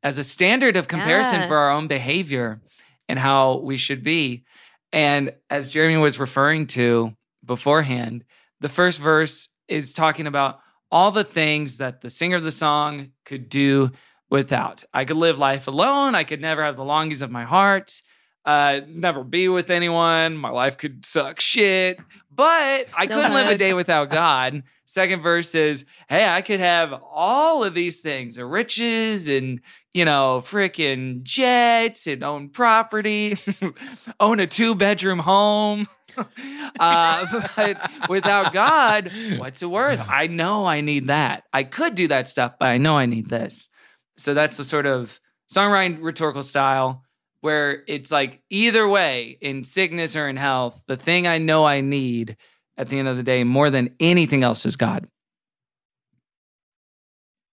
as a standard of comparison Yeah. for our own behavior and how we should be. And as Jeremy was referring to beforehand, the first verse is talking about all the things that the singer of the song could do without. I could live life alone. I could never have the longings of my heart. Uh, never be with anyone. My life could suck shit, but I couldn't live a day without God. Second verse is, hey, I could have all of these things, riches and you know, freaking jets and own property, own a two bedroom home. uh, but without God, what's it worth? I know I need that. I could do that stuff, but I know I need this. So that's the sort of songwriting rhetorical style where it's like either way, in sickness or in health, the thing I know I need at the end of the day more than anything else is God.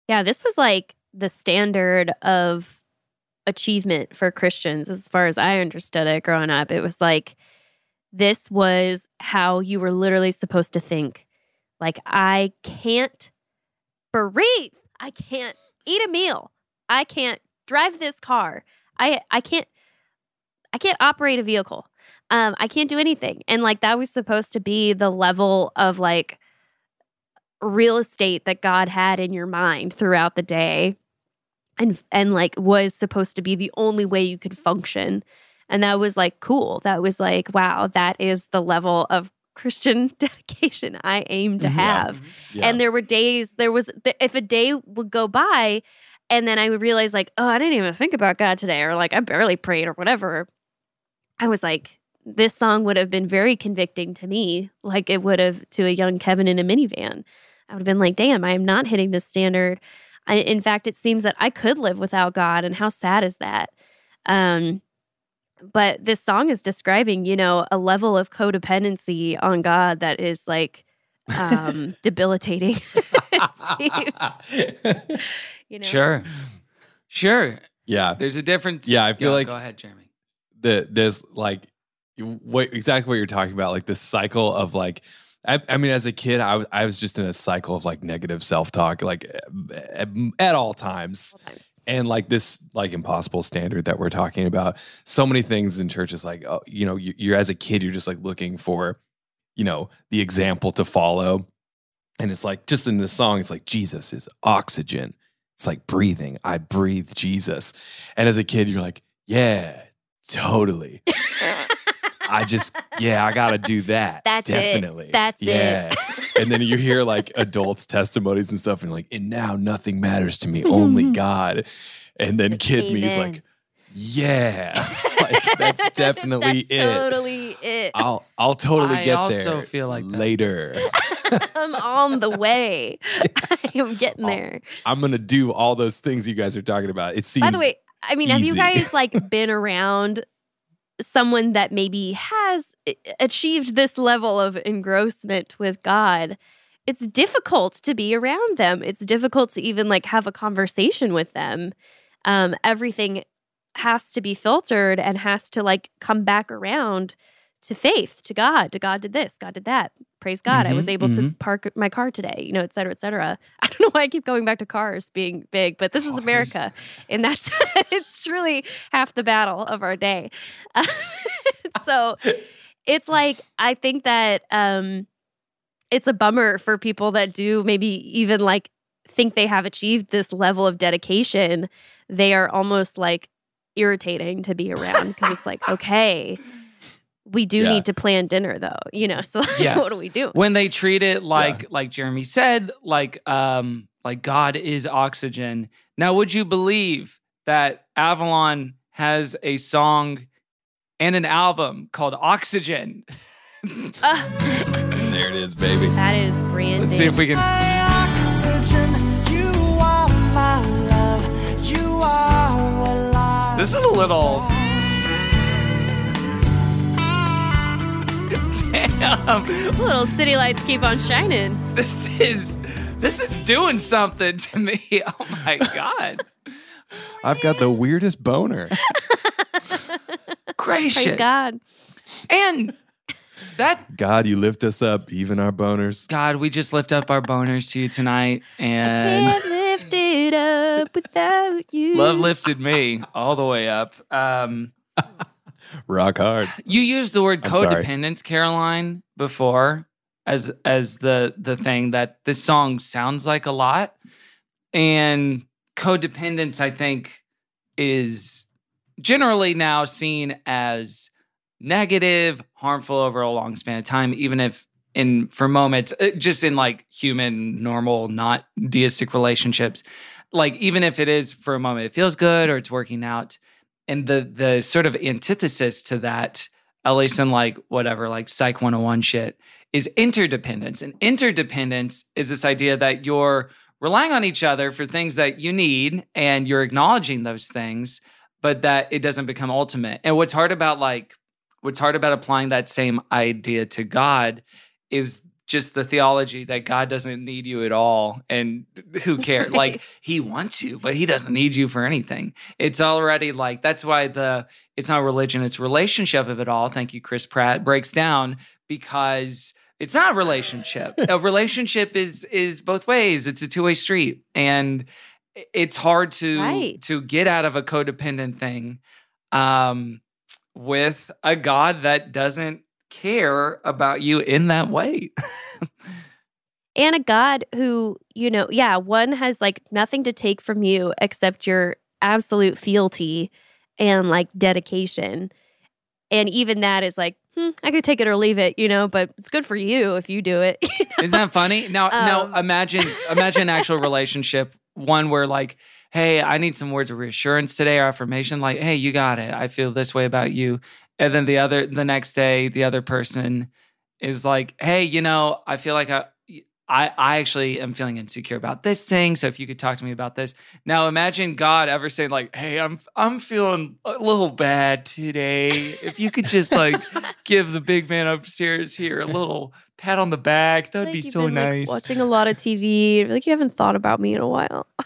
Yeah, this was like the standard of achievement for Christians as far as I understood it growing up. It was like this was how you were literally supposed to think. Like I can't breathe. I can't eat a meal. I can't drive this car. I I can't I can't operate a vehicle. Um I can't do anything. And like that was supposed to be the level of like real estate that God had in your mind throughout the day. and and like was supposed to be the only way you could function. And that was like cool. That was like, wow, that is the level of Christian dedication I aim to Mhm. have. Yeah. And there were days, there was, if a day would go by and then I would realize, like, oh, I didn't even think about God today, or like, I barely prayed, or whatever. I was like, this song would have been very convicting to me, like it would have to a young Kevin in a minivan. I would have been like, damn, I am not hitting this standard. I, in fact, it seems that I could live without God, and how sad is that? Um, but this song is describing, you know, a level of codependency on God that is like um, debilitating. it seems. you know, Sure. Sure. Yeah. There's a difference. Yeah, I feel Go- like- Go ahead, Jeremy. The there's like what exactly what you're talking about like this cycle of like I, I mean as a kid I was I was just in a cycle of like negative self-talk like at, at all times. And like this like impossible standard that we're talking about. So many things in church is like oh, you know you, you're as a kid you're just like looking for you know the example to follow. And it's like just in this song it's like jesus is oxygen. It's like breathing. I breathe jesus. And as a kid you're like yeah totally i just yeah i gotta do that That's it. definitely That's it. yeah and then you hear like adults testimonies and stuff and like and now nothing matters to me only god and then kid me is like yeah like that's definitely That's it Totally it. i'll i'll totally I get also there feel like that. later I'm on the way. I am getting Oh, there. i'm gonna do all those things you guys are talking about it seems By the way, I mean, have you guys like been around someone that maybe has achieved this level of engrossment with God? It's difficult to be around them. It's difficult to even like have a conversation with them. Um, everything has to be filtered and has to like come back around to faith, to God. To God did this, God did that. Praise God. I was Mhm, able to mhm. park my car today, you know, et cetera, et cetera. I don't know why I keep going back to cars being big, but this is America. And that's it's truly half the battle of our day. so it's like I think that um it's a bummer for people that do maybe even like think they have achieved this level of dedication. They are almost like irritating to be around because it's like, okay, we do Yeah. need to plan dinner though, you know. So like, Yes. what do we do? when they treat it like like Jeremy said, like um like God is oxygen. Now, would you believe that Avalon has a song and an album called Oxygen? Ah, there it is baby that is branding. Let's see if we can. This is a little. Damn. little city lights keep on shining. This is this is doing something to me. Oh my god. i've got the weirdest boner Gracious. Praise God. And that god you lift us up even our boners God, we just lift up our boners to you tonight and Can't lift it up without you. love lifted me all the way up. Um rock hard you used the word codependence, Caroline, before as as the the thing that this song sounds like a lot. And codependence, I think, is generally now seen as negative, harmful over a long span of time, even if in for moments, uh, just in like human, normal, not deistic relationships, like even if it is for a moment, it feels good or it's working out. And the the sort of antithesis to that, at least in like whatever, like Psych 101 shit, is interdependence. And interdependence is this idea that you're relying on each other for things that you need and you're acknowledging those things, but that it doesn't become ultimate. And what's hard about like what's hard about applying that same idea to God is just the theology that God doesn't need you at all and who cares like he wants you but he doesn't need you for anything. It's already like that's why the it's not religion it's relationship of it all thank you Chris Pratt breaks down because it's not a relationship. A relationship is is both ways it's a two-way street and it's hard to Right. to get out of a codependent thing um with a god that doesn't care about you in that way and a God who, you know, yeah, one has like nothing to take from you except your absolute fealty and like dedication. And even that is like, hmm, I could take it or leave it, you know, but it's good for you if you do it. you know? Isn't that funny? Now, now Um, imagine imagine an actual relationship, one where like, hey, I need some words of reassurance today or affirmation. Like, hey, you got it. I feel this way about you. And then the other, the next day, the other person is like, hey, you know, I feel like I. I, I actually am feeling insecure about this thing. So if you could talk to me about this. Now imagine God ever saying like, "Hey, I'm I'm feeling a little bad today. If you could just like give the big man upstairs here a little pat on the back, that would Like be so been, like, nice." watching a lot of TV. Like you haven't thought about me in a while.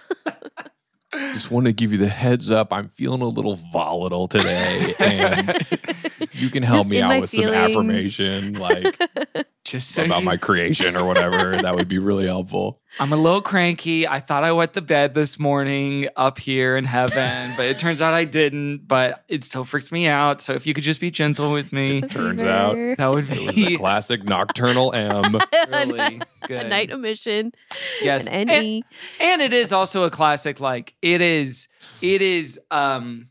Just want to give you the heads up. I'm feeling a little volatile today, and you can help Just me out my with some affirmation, like just so about you- my creation or whatever. that would be really helpful. I'm a little cranky. I thought I wet the bed this morning up here in heaven, but it turns out I didn't. But it still freaked me out. So if you could just be gentle with me, it Turns out that would it was be a classic nocturnal M. really good. a night emission. Yes, An and, and it is also a classic. Like it is, it is, um,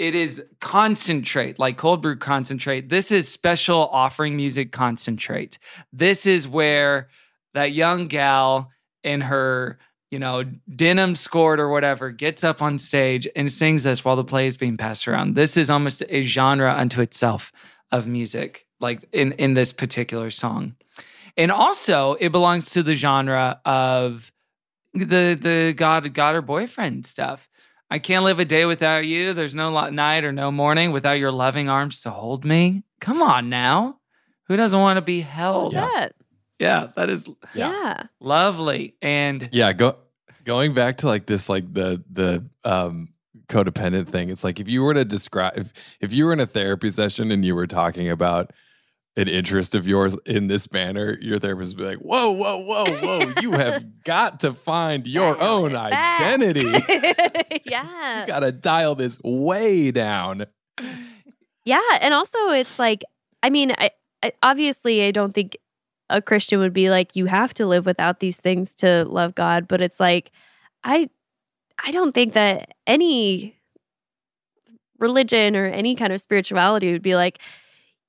it is concentrate, like cold brew concentrate. This is special offering music concentrate. This is where that young gal in her, you know, denim skirt or whatever gets up on stage and sings this while the play is being passed around. This is almost a genre unto itself of music, like in in this particular song. And also, it belongs to the genre of the the god god or boyfriend stuff. I can't live a day without you. There's no night or no morning without your loving arms to hold me. Come on now. Who doesn't want to be held? What's that? Yeah, that is Yeah. Yeah. lovely. And Yeah, go going back to like this, like the the um codependent thing. It's like if you were to describe if, if you were in a therapy session and you were talking about an interest of yours in this manner, your therapist would be like, "Whoa, whoa, whoa, whoa! you have got to find your own identity. yeah. you got to dial this way down." Yeah, and also it's like I mean, I, I obviously I don't think a Christian would be like you have to live without these things to love God, but it's like I I don't think that any religion or any kind of spirituality would be like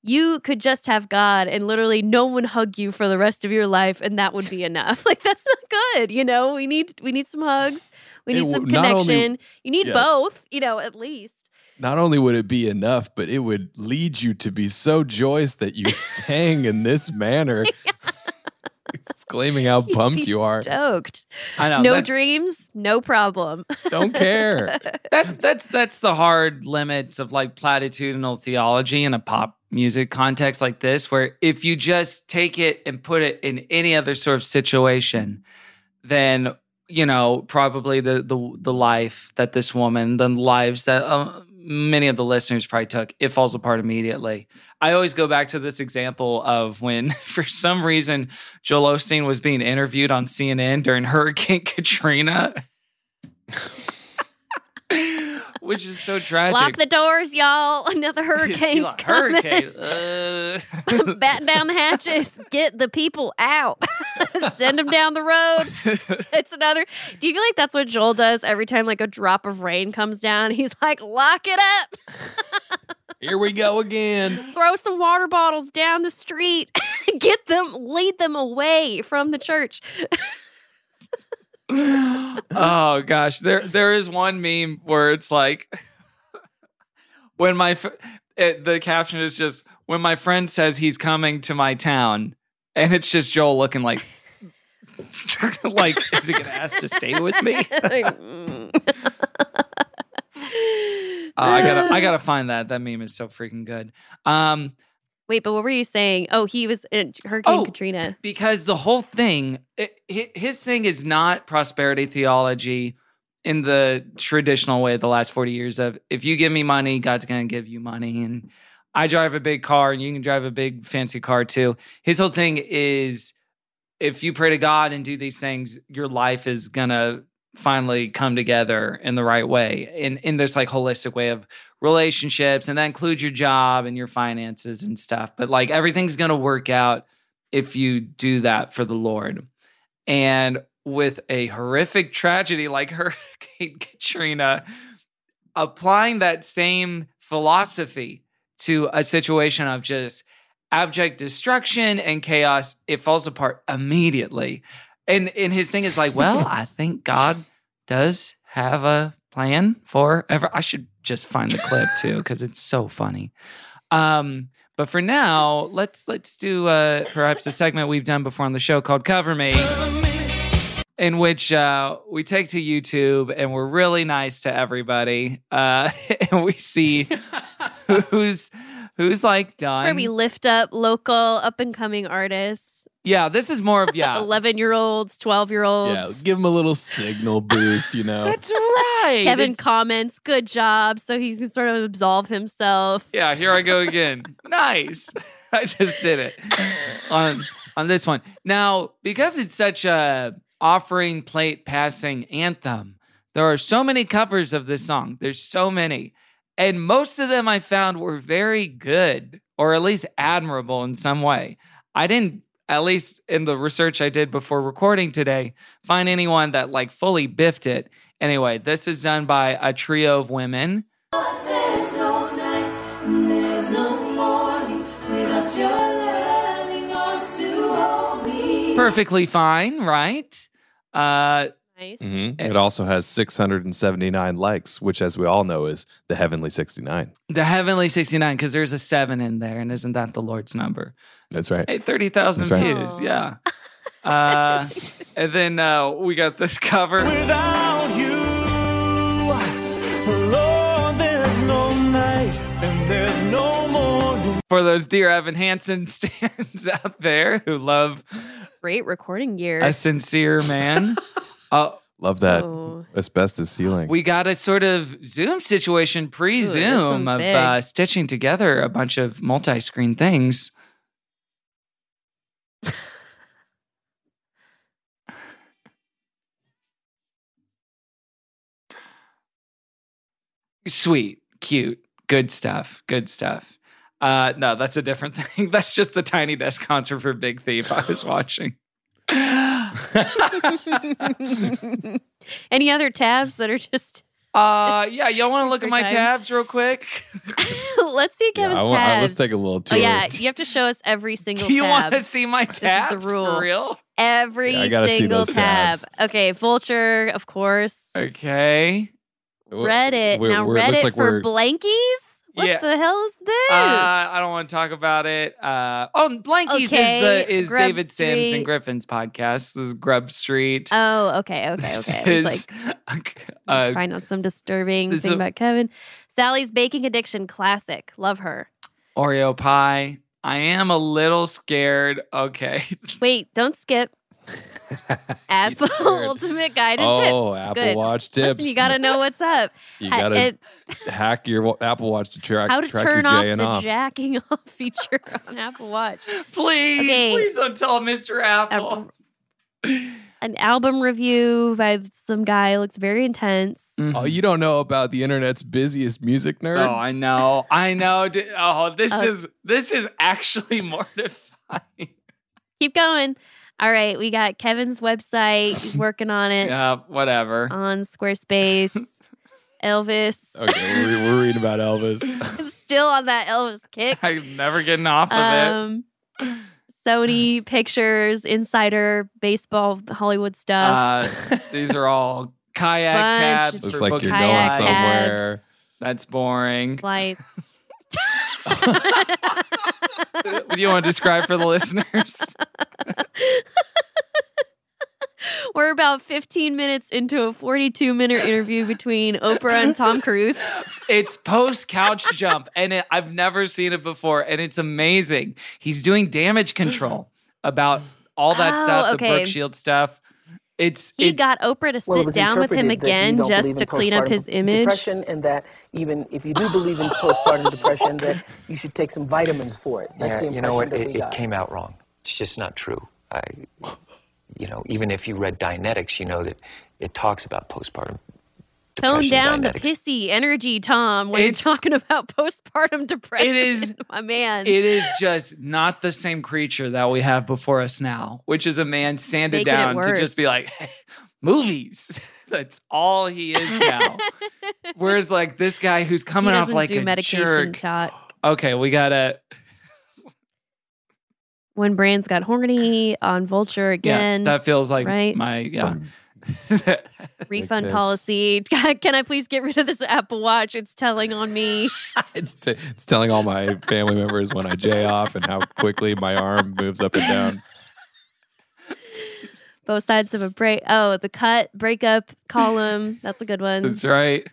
you could just have God and literally no one hug you for the rest of your life and that would be enough. Like that's not good, you know? We need we need some hugs. We It need some not only- connection. you need yeah. both, you know, at least. Not only would it be enough, but it would lead you to be so joyous that you sang in this manner, exclaiming how pumped you are. Stoked. I know no dreams, no problem. Don't care. that, that's that's the hard limits of like platitudinal theology in a pop music context like this, where if you just take it and put it in any other sort of situation, then you know probably the the the life that this woman, the lives that uh, many of the listeners probably took, it falls apart immediately. I always go back to this example of when, for some reason, Joel Osteen was being interviewed on CNN during Hurricane Katrina. Which is so tragic. Lock the doors, y'all. Another hurricane's Like, coming. Hurricane. Uh. Batten down the hatches. Get the people out. Send them down the road. It's another. Do you feel like that's what Joel does every time like a drop of rain comes down? He's like, lock it up. Here we go again. Throw some water bottles down the street. Get them, lead them away from the church. Oh gosh, there there is one meme where it's like when my it, the caption is just when my friend says he's coming to my town, and it's just Joel looking like like is he gonna ask to stay with me? Uh, I gotta I gotta find that. That meme is so freaking good. Um, Wait, but what were you saying? Oh, he was in Hurricane Oh. Katrina. because the whole thing it, his thing is not prosperity theology in the traditional way the last 40 years of if you give me money god's going to give you money and i drive a big car and you can drive a big fancy car too his whole thing is if you pray to god and do these things your life is going to finally come together in the right way in in this like holistic way of relationships and that includes your job and your finances and stuff but like everything's going to work out if you do that for the Lord. And with a horrific tragedy like Hurricane Katrina, applying that same philosophy to a situation of just abject destruction and chaos, it falls apart immediately. And and his thing is like, well, I think God does have a plan for ever. I should just find the clip too because it's so funny. Um, but for now, let's let's do uh, perhaps a segment we've done before on the show called "Cover Me," in which uh, we take to YouTube and we're really nice to everybody, uh, and we see who's who's like done. Where we lift up local up and coming artists, yeah, this is more of yeah. 11 year olds, 12 year olds. Yeah, give him a little signal boost, you know. That's right. Kevin It's- comments, good job. So he can sort of absolve himself. Yeah, here I go again. nice. I just did it on on this one. Now, because it's such a offering plate passing anthem, there are so many covers of this song. There's so many. And most of them I found were very good or at least admirable in some way. I didn't at least in the research I did before recording today, find anyone that like fully biffed it. Anyway, this is done by a trio of women. Perfectly fine, right? Uh, Nice. Mhm. It also has 679 likes, which, as we all know, is the heavenly 69. the heavenly 69, because there's a seven in there, and isn't that the Lord's number? That's right. Hey, 30,000 right. views, yeah. Uh, and then uh, we got this cover. Without you, Lord, there's no night and there's no morning. For those dear Evan Hansen stands out there who love Great recording gear. a sincere man. uh, Love that Oh. asbestos ceiling. we got a sort of Zoom situation, pre Zoom of uh, stitching together a bunch of multi screen things. Sweet, cute, good stuff, good stuff. Uh, no, that's a different thing. That's just the Tiny Desk concert for Big Thief I was watching. Any other tabs that are just. Uh, yeah, y'all want to look at my Time. tabs real quick? let's see Yeah, Kevin's I want- uh, tabs. let's take a little Oh tour. yeah, you have to show us every single. Do you want to see my This is tabs the rule. for real? Every Yeah, I gotta see single those tab. tabs. Okay, Vulture, of course. Okay. Reddit. we're- now we're- Reddit like for blankies. What Yeah. the hell is this? Uh, I don't want to talk about it. Uh, oh, Blankies Okay, is the is Grub David Sims and Griffin's podcast. This is Grub Street. oh, okay, okay, This okay. I was like, uh, find out some disturbing this thing a- about Kevin. Sally's baking addiction, classic. Love her. Oreo pie. I am a little scared. Okay. Wait, don't skip. Apple scared. Ultimate Guide and Oh, Tips. Apple Good. Watch Listen, tips. you got to know what's up. You gotta it- hack your Apple Watch to track, how to track turn your off JN the off. jacking off feature on Apple Watch. please, Okay. please don't tell Mr. Apple. An album review by some guy looks very intense. Oh, you don't know about the internet's busiest music nerd? Oh, I know. I know. Oh, this Uh, is this is actually mortifying. Keep going. All right, we got Kevin's website. He's working on it Yeah, whatever. on Squarespace. Elvis. Okay, we're, we're reading about Elvis. Still on that Elvis kick. I'm never getting off of it. Um, Sony Pictures, Insider, baseball, Hollywood stuff. Uh, these are all kayak Bunch, tabs. just Looks like you're going kayak flights. somewhere. That's boring. lights. What do you want to describe for the listeners? We're about 15 minutes into a 42 minute interview between Oprah and Tom Cruise. It's post couch jump, and it, I've never seen it before, and it's amazing. He's doing damage control about all that Oh, stuff, the okay. Brooke Shield stuff. It's He it's, got Oprah to Well, sit was down with him interpreted that you again just to clean up his image. Depression, and that even if you do believe in postpartum depression, that you should take some vitamins for it. That's yeah, the you know what? that It, we it got. came out wrong. It's just not true. I, you know, even if you read Dianetics, you know that it talks about postpartum Tone depression down the pissy energy, Tom, when It's- you're talking about postpartum depression. It is- my man. It is just not the same creature that we have before us now, which is a man sanded Making down to just be like, hey, movies. That's all he is now. Whereas, like this guy who's coming off like do a medication jerk. shot. Okay, we gotta. When Brands got horny on Vulture again. yeah, that feels like right? my yeah. refund Dick policy. Can I please get rid of this Apple Watch? It's telling on me. It's, t- it's telling all my family members when I jay off and how quickly my arm moves up and down. Both sides of a break. Oh, the cut breakup column. That's a good one. That's right.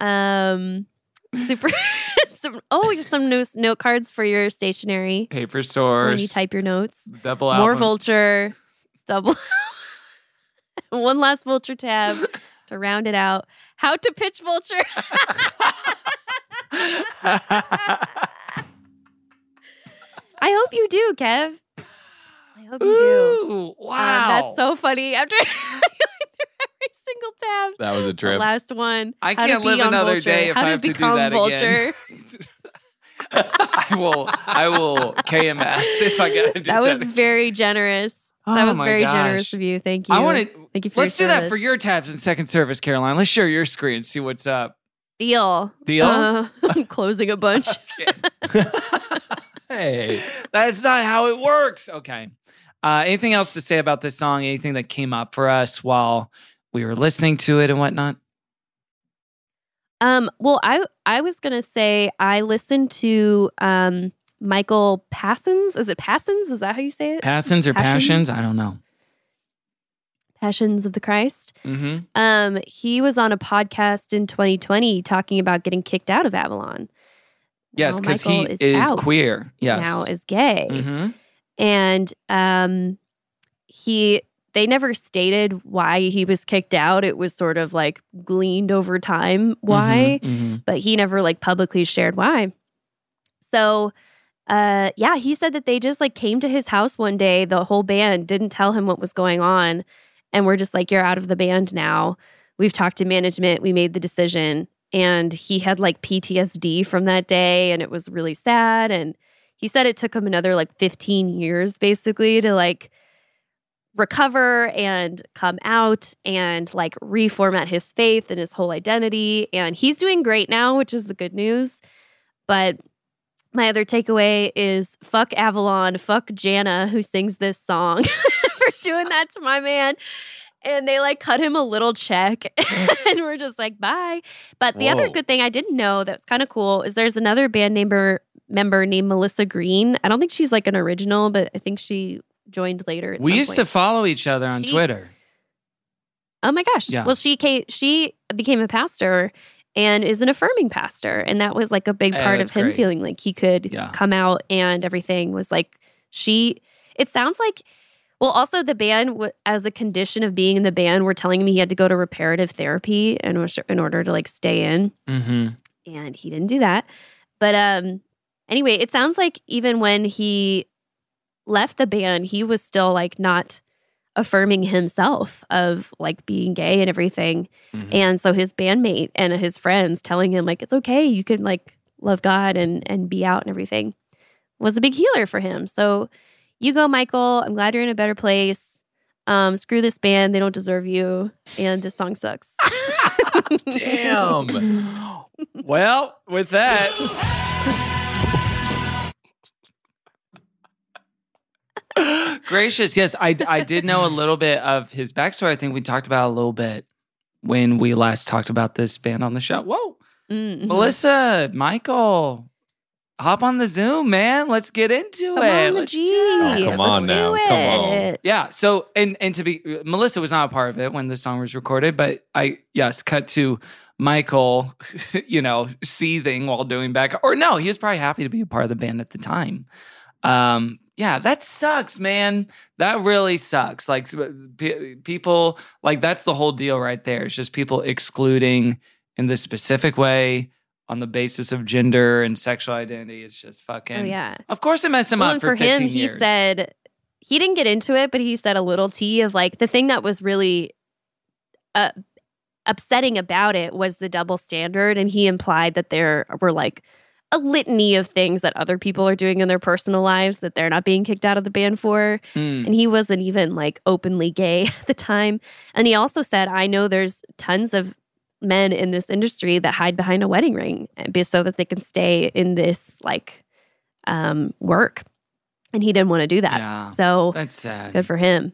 Um, super. some, oh, just some note, note cards for your stationery Paper when source. you type your notes. double More vulture, double. One last vulture tab to round it out. How to pitch vulture. I hope you do, Kev. I hope you do. Ooh, Um, wow. that's so funny. After every single tab. That was a The trip. last one. I can't live another Vulture. day if How I have to do that Vulture. again. I will. I will KMS if I gotta do That That was again. very generous. That Oh was very gosh. generous of you. Thank you. I want to. Thank you for Let's your do that for your tabs in second service, Caroline. Let's share your screen. and See what's up. deal. Deal? Uh, I'm closing a bunch. Hey, That's not how it works. Okay. Uh, anything else to say about this song? Anything that came up for us while we were listening to it and whatnot? Um, well, I I was gonna say I listened to um Michael Passons. Is it Passons? Is that how you say it? Passions or passions? Passions? I don't know. Passions of the Christ. Mm-hmm. Um, he was on a podcast in 2020 talking about getting kicked out of Avalon. Yes, because he Michael is out queer. Yes. Now is gay. Mhm. and um he they never stated why he was kicked out it was sort of like gleaned over time why Mhm, mhm. but he never like publicly shared why so uh yeah he said that they just like came to his house one day the whole band didn't tell him what was going on and we're just like you're out of the band now. We've talked to management. We made the decision. And he had like PTSD from that day and it was really sad and he said it took him another like 15 years basically to like recover and come out and like reformat his faith and his whole identity and he's doing great now which is the good news but my other takeaway is fuck Avalon, fuck Janna who sings this song for doing that to my man. And they like cut him a little check and we're just like, bye. But the other good thing I didn't know that's kind of cool is there's another band member member named Melissa Greene. I don't think she's like an original, but I think she joined later. We used to follow each other on She- Twitter. Oh my gosh. Yeah. Well, she came, she became a pastor and is an affirming pastor. And that was like a big part of him great. feeling like he could Yeah. come out and everything was like she it sounds like well also the band as a condition of being in the band were telling him he had to go to reparative therapy in, in order to like stay in Mm-hmm. and he didn't do that. But um anyway, it sounds like even when he left the band, he was still like not affirming himself of like being gay and everything. Mhm. And so his bandmate and his friends telling him like it's okay, you can like love God and and be out and everything was a big healer for him. So you go, Michael. I'm glad you're in a better place. Um, screw this band; they don't deserve you, and this song sucks. Damn. Well, with that, gracious. Yes, I I did know a little bit of his backstory. I think we talked about a little bit when we last talked about this band on the show. Whoa, Mhm. Melissa, Michael, hop on the Zoom, man. Let's get into Come it. on, Let's G. Oh, come on Let's now. do Come on. Yeah. So and and to be Melissa was not a part of it when the song was recorded, but I yes, cut to Michael, you know, seething while doing back or no, he was probably happy to be a part of the band at the time. Um yeah, that sucks, man. That really sucks. Like pe- people like that's the whole deal right there. It's just people excluding in this specific way on the basis of gender and sexual identity. It's just fucking Oh yeah. Of course it messed him Well, up for, for 15 him, he said he didn't get into it, but he said a little T of like the thing that was really uh upsetting about it was the double standard. And he implied that there were like a litany of things that other people are doing in their personal lives that they're not being kicked out of the band for. Hmm. And he wasn't even like openly gay at the time. And he also said, I know there's tons of men in this industry that hide behind a wedding ring so that they can stay in this like um, work. And he didn't want to do that. Yeah, so that's sad. good for him.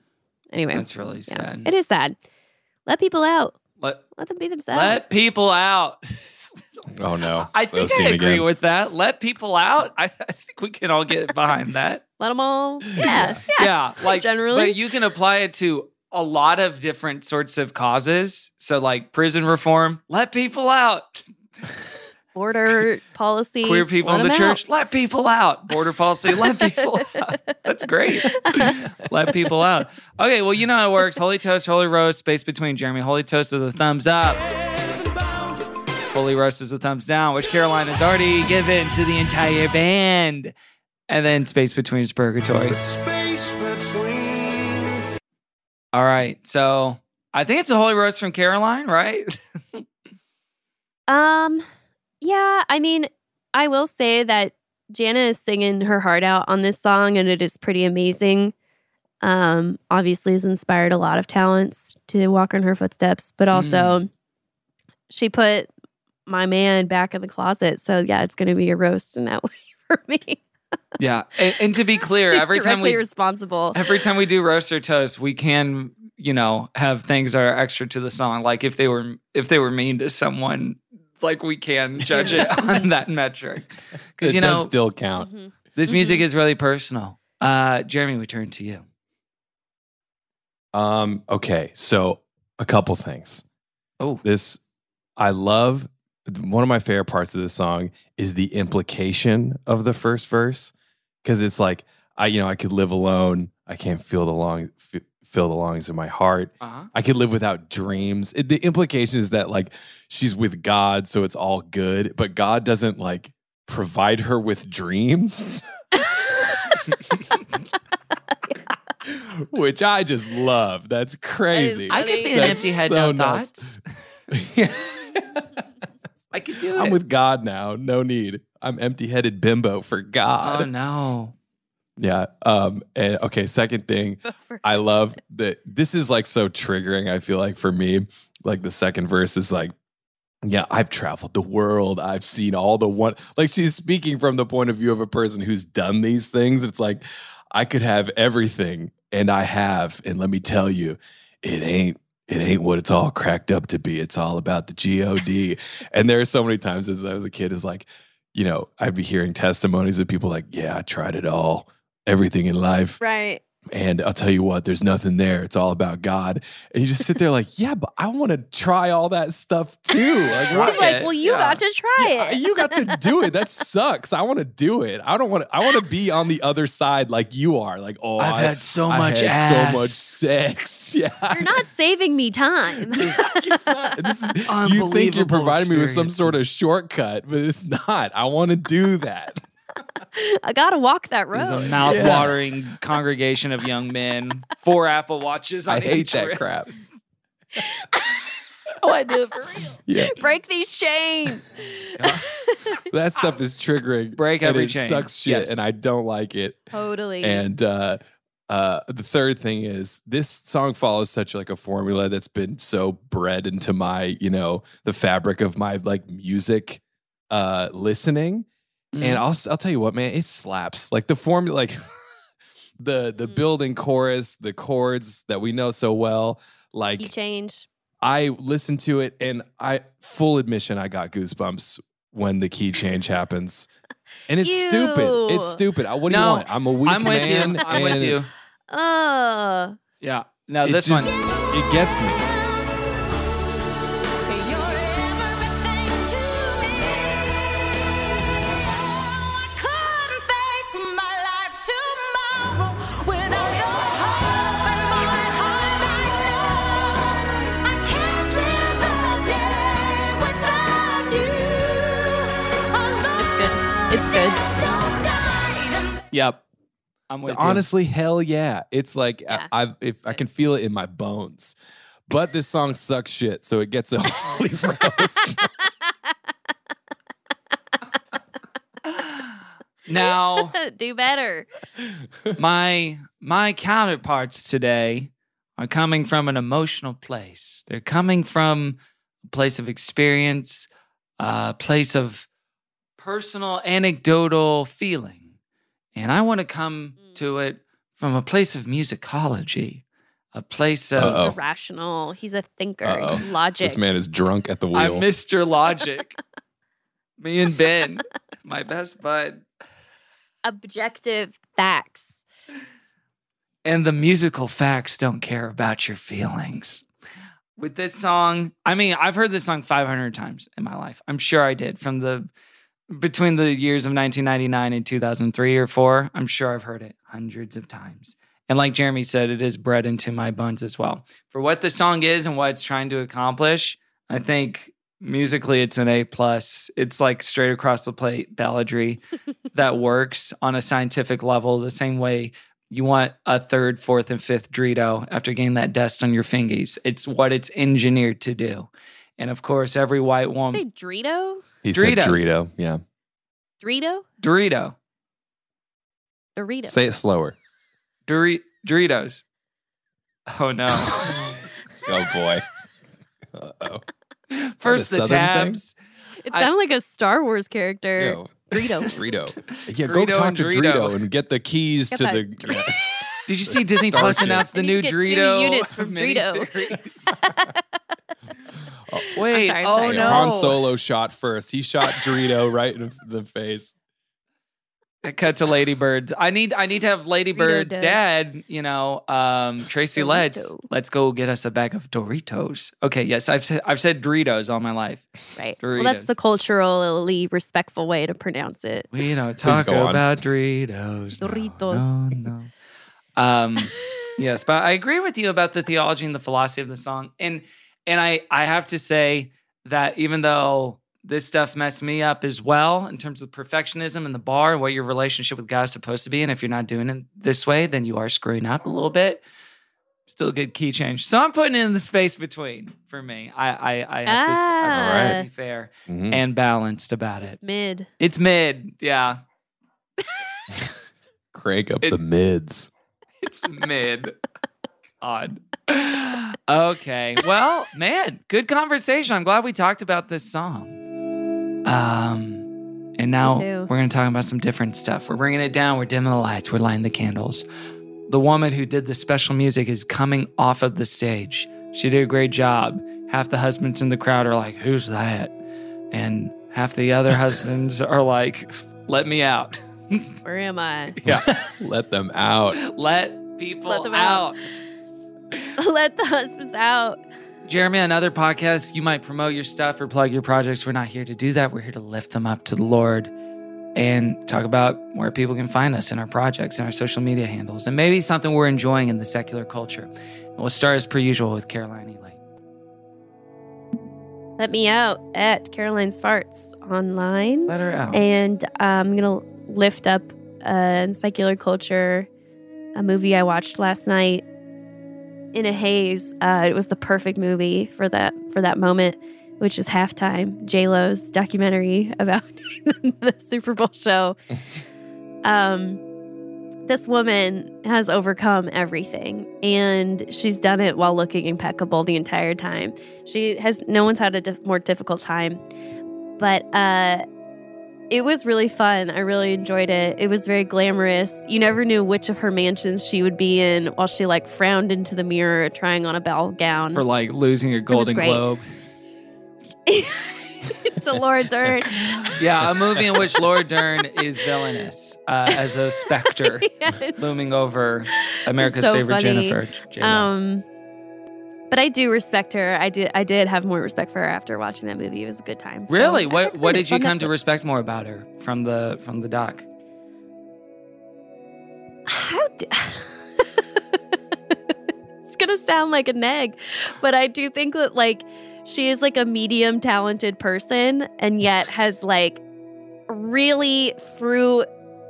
Anyway, That's really sad. it is sad. Let people out. Let Let them be themselves. let people out. Oh no. I think was I agree again. with that. Let people out. I, I think we can all get behind that. Let them all. Yeah. yeah, like Generally. but you can apply it to a lot of different sorts of causes. So like prison reform, let people out. Border policy. Queer people in the church, out. let people out. Border policy, let people out. That's great. let people out. Okay, well, you know how it works. Holy toast, holy roast, space between Jeremy. Holy toast of the thumbs up. Holy roast is a thumbs down, which Caroline has already given to the entire band. And then space between is purgatory. All right. So I think it's a holy roast from Caroline, right? Um, yeah, I mean, I will say that Janna is singing her heart out on this song, and it is pretty amazing. Um, obviously, has inspired a lot of talents to walk in her footsteps, but also she put my man back in the closet. So yeah, it's going to be a roast in that way for me. yeah. And, and to be clear, She's every time directly we responsible. every time we do roast or toast, we can, you know, have things that are extra to the song. Like if they were if they were mean to someone, like we can judge it on that metric. Because you does know, still count. Mm-hmm. this music is really personal. Uh Jeremy, we turn to you. Um, okay, so a couple things. Oh, this I love. One of my favorite parts of this song is the implication of the first verse because it's like I, you know, I could live alone. I can't feel the long, f- feel the longings of my heart. Uh-huh. I could live without dreams. It, the implication is that like she's with God, so it's all good, but God doesn't like provide her with dreams. Which I just love. That's crazy. I could be an That's empty head, so no nuts. thoughts. I could do it. I'm with God now. No need. I'm empty headed bimbo for God. Oh no. Yeah. Um, and okay, second thing, I love that this is like so triggering, I feel like for me. Like the second verse is like, yeah, I've traveled the world. I've seen all the one like she's speaking from the point of view of a person who's done these things. It's like, I could have everything and I have. And let me tell you, it ain't it ain't what it's all cracked up to be. It's all about the God. and there are so many times as I was a kid, is like, you know, I'd be hearing testimonies of people like, yeah, I tried it all, everything in life. Right. And I'll tell you what, there's nothing there. It's all about God. And you just sit there like, yeah, but I want to try all that stuff too. Like, He's what- like, well, you got to try Yeah, it. you got to do it. That sucks. I want to do it. I don't want to. I want to be on the other side like you are. Like, oh, I've I- had so I much had ass. so much sex. Yeah, You're not saving me time. this is. You think you're providing me with some sort of shortcut, but it's not. I want to do that. I got to walk that There's road. a mouth-watering congregation of young men, four Apple Watches on I hate each that crap. oh, I do it for real. Yeah, Break these chains. that stuff is triggering. Break and every it chain. Sucks shit, Yes. and I don't like it. Totally. And uh, uh, the third thing is this song follows such like a formula that's been so bred into my, you know, the fabric of my like music uh, listening. Mm. And I'll I'll tell you what, man, it slaps. Like the formula, like the the building chorus, the chords that we know so well. Like you change. I listened to it, and I full admission, I got goosebumps when the key change happens. And it's stupid. It's stupid. What do No, you want? I'm a weak I'm with man. you. I'm with you. Uh, Yeah. No, it this just- one. It gets me. Yep. I'm with you. Honestly, hell yeah. It's like uh, I, I've if I can feel it in my bones. but this song sucks shit, so it gets a holy roast. Now, Do better. my my counterparts today are coming from an emotional place. They're coming from a place of experience, a place of personal anecdotal feeling. And I want to come mm. to it from a place of musicology, a place of Uh-oh. Rational. He's a thinker. Uh-oh. Logic. This man is drunk at the wheel. I'm Mr. Logic. Me and Ben, my best bud. Objective facts. And the musical facts don't care about your feelings. With this song, I mean, I've heard this song 500 times in my life. I'm sure I did from the between the years of 1999 and 2003 or 4. I'm sure I've heard it hundreds of times. And like Jeremy said, it is bred into my bones as well. For what the song is and what it's trying to accomplish, I think musically it's an A plus. It's like straight across the plate balladry that works on a scientific level the same way you want a third, fourth, and fifth Dorito after getting that dust on your fingies. It's what it's engineered to do. And of course, every white Say woman Drito? he said Dorito. Yeah. Dorito? Dorito. Dorito. Say it slower. Dori- Doritos. Oh no. Oh boy. Uh-oh. First the Southern thing? tabs. it I- sounded like a Star Wars character. Yo. Dorito. Dorito. Yeah, go talk to Dorito. Dorito and get the keys Get to the. Dor- yeah. Did you see Disney Plus Starship. announced the new to get two Dorito units from Dorito. Miniseries? Oh, Wait, sorry, I'm oh sorry. no. Han Solo shot first. He shot Dorito right in the face. Cut to Lady Bird. I need I need to have Lady Dorito Bird's does. dad, you know, um, Tracy Letts. Dorito. Let's go get us a bag of Doritos. Okay, yes, I've said I've said Doritos all my life. Right. Well, that's the culturally respectful way to pronounce it. We don't talk about Doritos. no, Doritos. No, no. Um, yes, but I agree with you about the theology and the philosophy of the song, and and I I have to say that even though this stuff messed me up as well in terms of perfectionism and the bar and what your relationship with God is supposed to be, and if you're not doing it this way, then you are screwing up a little bit. Still a good key change. So I'm putting in the space between for me. I I, I have to, s- I have to Ah. be fair Mhm. and balanced about it. It's mid. It's mid, yeah. Crank up It- the mids. It's mid. God. Okay. Well, man, good conversation. I'm glad we talked about this song. Um, and now we're going to talk about some different stuff. We're bringing it down. We're dimming the lights. We're lighting the candles. The woman who did the special music is coming off of the stage. She did a great job. Half the husbands in the crowd are like, "Who's that?" And half the other husbands are like, "Let me out." Where am I? Yeah. Let them out. Let people Let them out. out. Let the husbands out. Jeremy, on other podcasts, you might promote your stuff or plug your projects. We're not here to do that. We're here to lift them up to the Lord and talk about where people can find us in our projects and our social media handles and maybe something we're enjoying in the secular culture. And we'll start as per usual with Caroline Ely. Let me out at Caroline's Farts online. Let her out. And uh, I'm going to lift up uh, in secular culture a movie I watched last night in a haze. Uh, it was the perfect movie for that for that moment, which is halftime. J Lo's documentary about the Super Bowl show. Um, this woman has overcome everything, and she's done it while looking impeccable the entire time. She has no one's had a more difficult time, but uh, it was really fun. I really enjoyed it. It was very glamorous. You never knew which of her mansions she would be in while she like frowned into the mirror trying on a ball gown. For like losing a Golden. Globe. it's a Laura Dern. Yeah, a movie in which Laura Dern is villainous uh, as a specter Yes. looming over America's so favorite funny. Jennifer. J-Lo. Um, but I do respect her. I did. I did have more respect for her after watching that movie. It was a good time. Really? I What what did you come to respect more about her from the from the doc? How do- it's gonna sound like a neg, but I do think that like she is like a medium talented person, and yet has like really through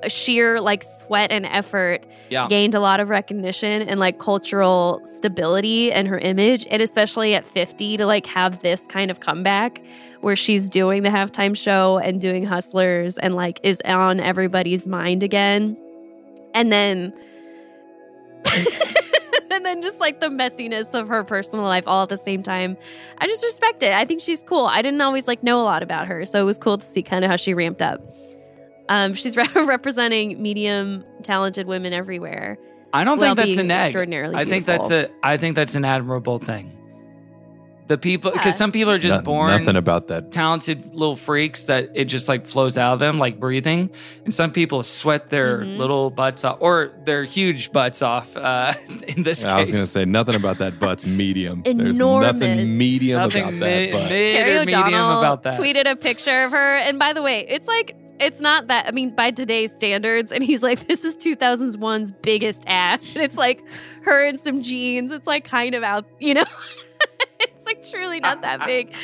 sheer like sweat and effort Yeah. gained a lot of recognition and like cultural stability and her image and especially at 50 to like have this kind of comeback where she's doing the halftime show and doing hustlers and like is on everybody's mind again. And then and then just like the messiness of her personal life all at the same time. I just respect it. I think she's cool. I didn't always like know a lot about her so it was cool to see kind of how she ramped up um, she's re- representing medium talented women everywhere I don't think that's being an egg. extraordinarily I think that's a. I think that's an admirable thing. The people, Yeah. because some people are just No- born nothing about that. talented little freaks that it just like flows out of them like breathing, and some people sweat their Mhm. little butts off or their huge butts off. Uh, in this I was gonna say nothing about that butt's medium. There's nothing medium Nothing about mi- that butt. mid Carrie or medium O'Donnell about that. tweeted a picture of her, and by the way, it's like it's not that. I mean, by today's standards, and he's like, "This is 2001's biggest ass." And it's like her in some jeans. It's like kind of out, you know. it's like truly not that big.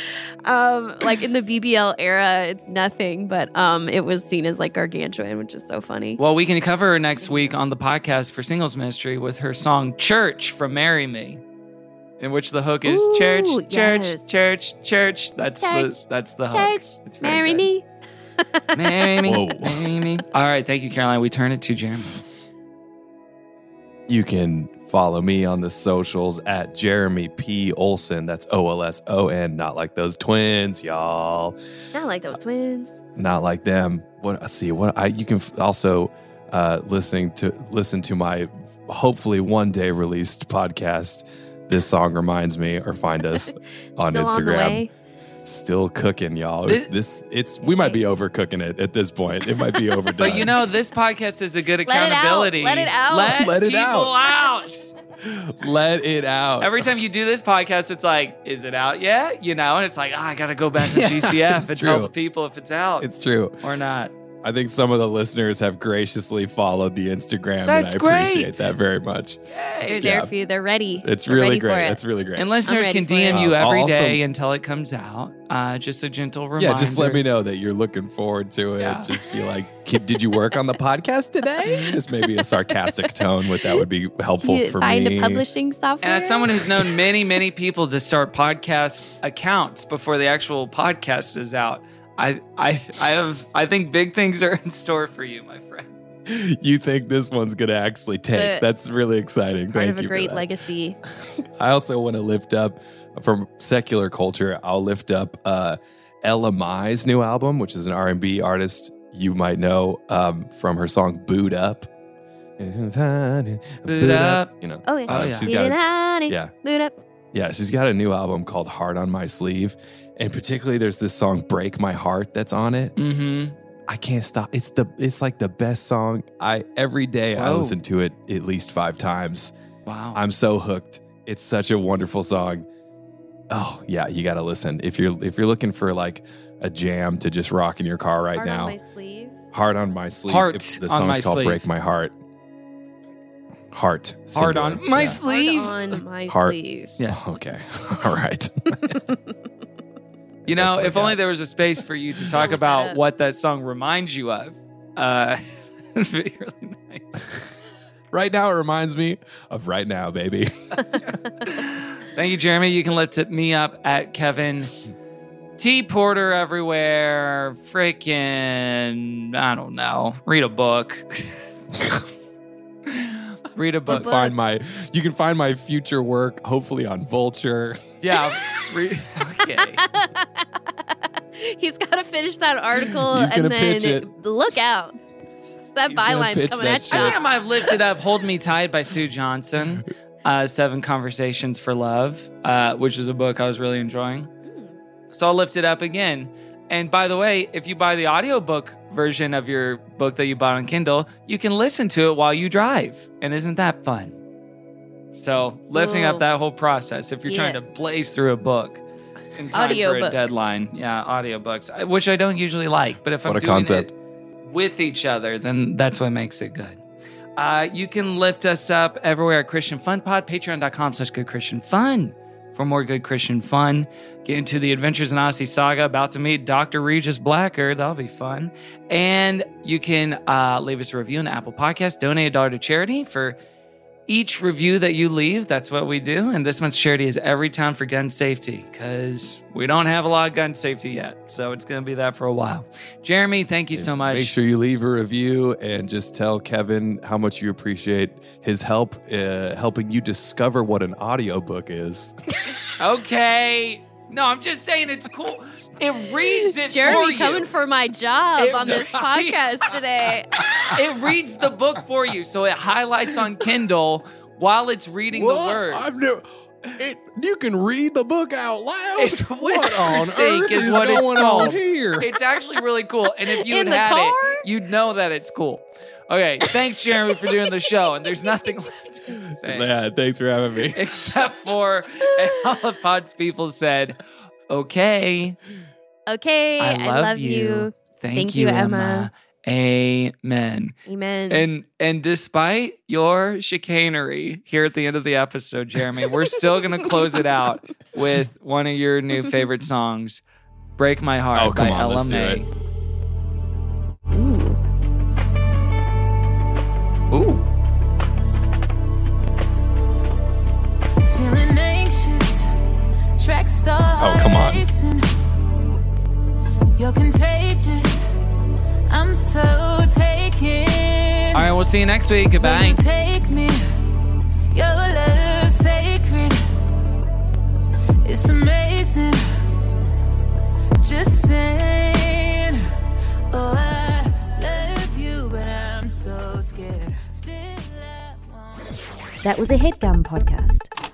Um, like in the BBL era, it's nothing, but um, it was seen as like gargantuan, which is so funny. Well, we can cover her next week on the podcast for Singles Ministry with her song "Church" from "Marry Me," in which the hook is Ooh, "Church, church, yes. church, church." That's Church, the that's the hook. Church, It's very marry good. me. Marry me, Whoa. All right, thank you, Caroline. We turn it to Jeremy. You can follow me on the socials at Jeremy P. Olson. That's O L S O N, not like those twins, y'all. Not like those twins. Not like them. What let's see what I you can f- also uh listening to listen to my hopefully one day released podcast. This song reminds me, or find us on Still on the Instagram. way. Still cooking, y'all. This- It's this it's we might be overcooking it at this point. It might be overdone. But you know, this podcast is a good Let it out. accountability. Let it out. Let, Let it people out. let it out. Every time you do this podcast, it's like, is it out yet? You know, and it's like, oh, I got to go back to Yeah, GCF it's and true. the people if it's out it's true. or not. I think some of the listeners have graciously followed the Instagram, That's and I appreciate great. that very much. They're there Yeah. for you. They're ready. It's They're really ready great. it. It's really great. And listeners can. DM you Uh, I'll every day until it comes out. Uh, just a gentle reminder. yeah, just let me know that you're looking forward to it. Yeah. Just be like, did you work on the podcast today? just maybe a sarcastic tone with that would be helpful Can you for find me. a publishing software. And as someone who's known many, many people to start podcast accounts before the actual podcast is out, I, I, I have, I think big things are in store for you, my friend. you think this one's gonna actually take? The- That's really exciting. part Thank of a you. for great legacy. I also want to lift up from secular culture. I'll lift up uh, Ella Mai's new album, which is an R and B artist you might know um, from her song "Boo'd Up." Boo'd Up. You know. Oh yeah. Oh, yeah. She's got a, yeah. Boo'd up. yeah. She's got a new album called "Heart on My Sleeve," and particularly there's this song "Break My Heart" that's on it. Mm-hmm. I can't stop. It's the it's like the best song. I every day I listen to it at least five times. Wow. I'm so hooked. It's such a wonderful song. Oh yeah, you got to listen if you're if you're looking for like a jam to just rock in your car right Heart now. on my sleeve. Heart on my sleeve. Heart If the on song's my called sleeve. "Break My Heart." Heart. Heart singular. on my Yeah. sleeve. Heart on my Heart. sleeve. Yeah. Okay. All right. You know, That's what I if only there was a space for you to talk about what that song reminds you of. Uh, it'd be really nice. right now, it reminds me of right now, baby. Thank you, Jeremy. You can lift me up at Kevin T Porter everywhere. Freaking, I don't know. Read a book. Read a book. book. find my. You can find my future work, hopefully on Vulture. Yeah. Read, okay. He's got to finish that article He's gonna and then pitch it. look out. That He's gonna byline's pitch coming that at shit. I think I might have lifted up Hold Me Tight by Sue Johnson. Uh, Seven Conversations for Love, uh, which is a book I was really enjoying. So I'll lift it up again. And by the way, if you buy the audiobook version of your book that you bought on Kindle, you can listen to it while you drive. And isn't that fun? So lifting Cool. up that whole process if you're trying to blaze through a book in time for a Audiobooks. deadline. Yeah, audiobooks, I- which I don't usually like. But if I'm a doing concept. it with each other, then that's what makes it good. Uh, you can lift us up everywhere at Christian Fun Pod, patreon.com slash good Christian fun. For more good Christian fun. Get into the Adventures in Odyssey saga. About to meet Dr. Regis Blackgaard. That'll be fun. And you can uh, leave us a review on Apple Podcast. Donate a dollar to charity for each review that you leave. That's what we do. And this month's charity is Everytown for Gun Safety because we don't have a lot of gun safety yet. So it's going to be that for a while. Jeremy, thank you so much. Make sure you leave a review and just tell Kevin how much you appreciate his help uh, helping you discover what an audiobook is. okay. No, I'm just saying it's cool. It reads it for Jeremy you. coming for my job It- on this podcast today. it reads the book for you, so it highlights on Kindle while it's reading the words. I've never. It, you can read the book out loud. It's what on Whispersync earth is what it's going on called. here? It's actually really cool. And if you In had had car? it, you'd know that it's cool. Okay, thanks, Jeremy, for doing the show. And there's nothing left to say. Yeah, thanks for having me. Except for, and all the pods people said, okay, Okay, I I love, love, you. you. Thank, Thank you, you, Emma. Emma. Amen. Amen. And and despite your chicanery here at the end of the episode, Jeremy, we're still gonna close it out with one of your new favorite songs, "Break My Heart" Oh, come by on, Ella let's do May. Track star. Oh, come on. racing. You're contagious. I'm so taken. All right, we'll see you next week. Goodbye. Will you take me? Your love sacred. It's amazing. Just saying. Oh, I love you, but I'm so scared. Still, I won't. That was a headgum podcast.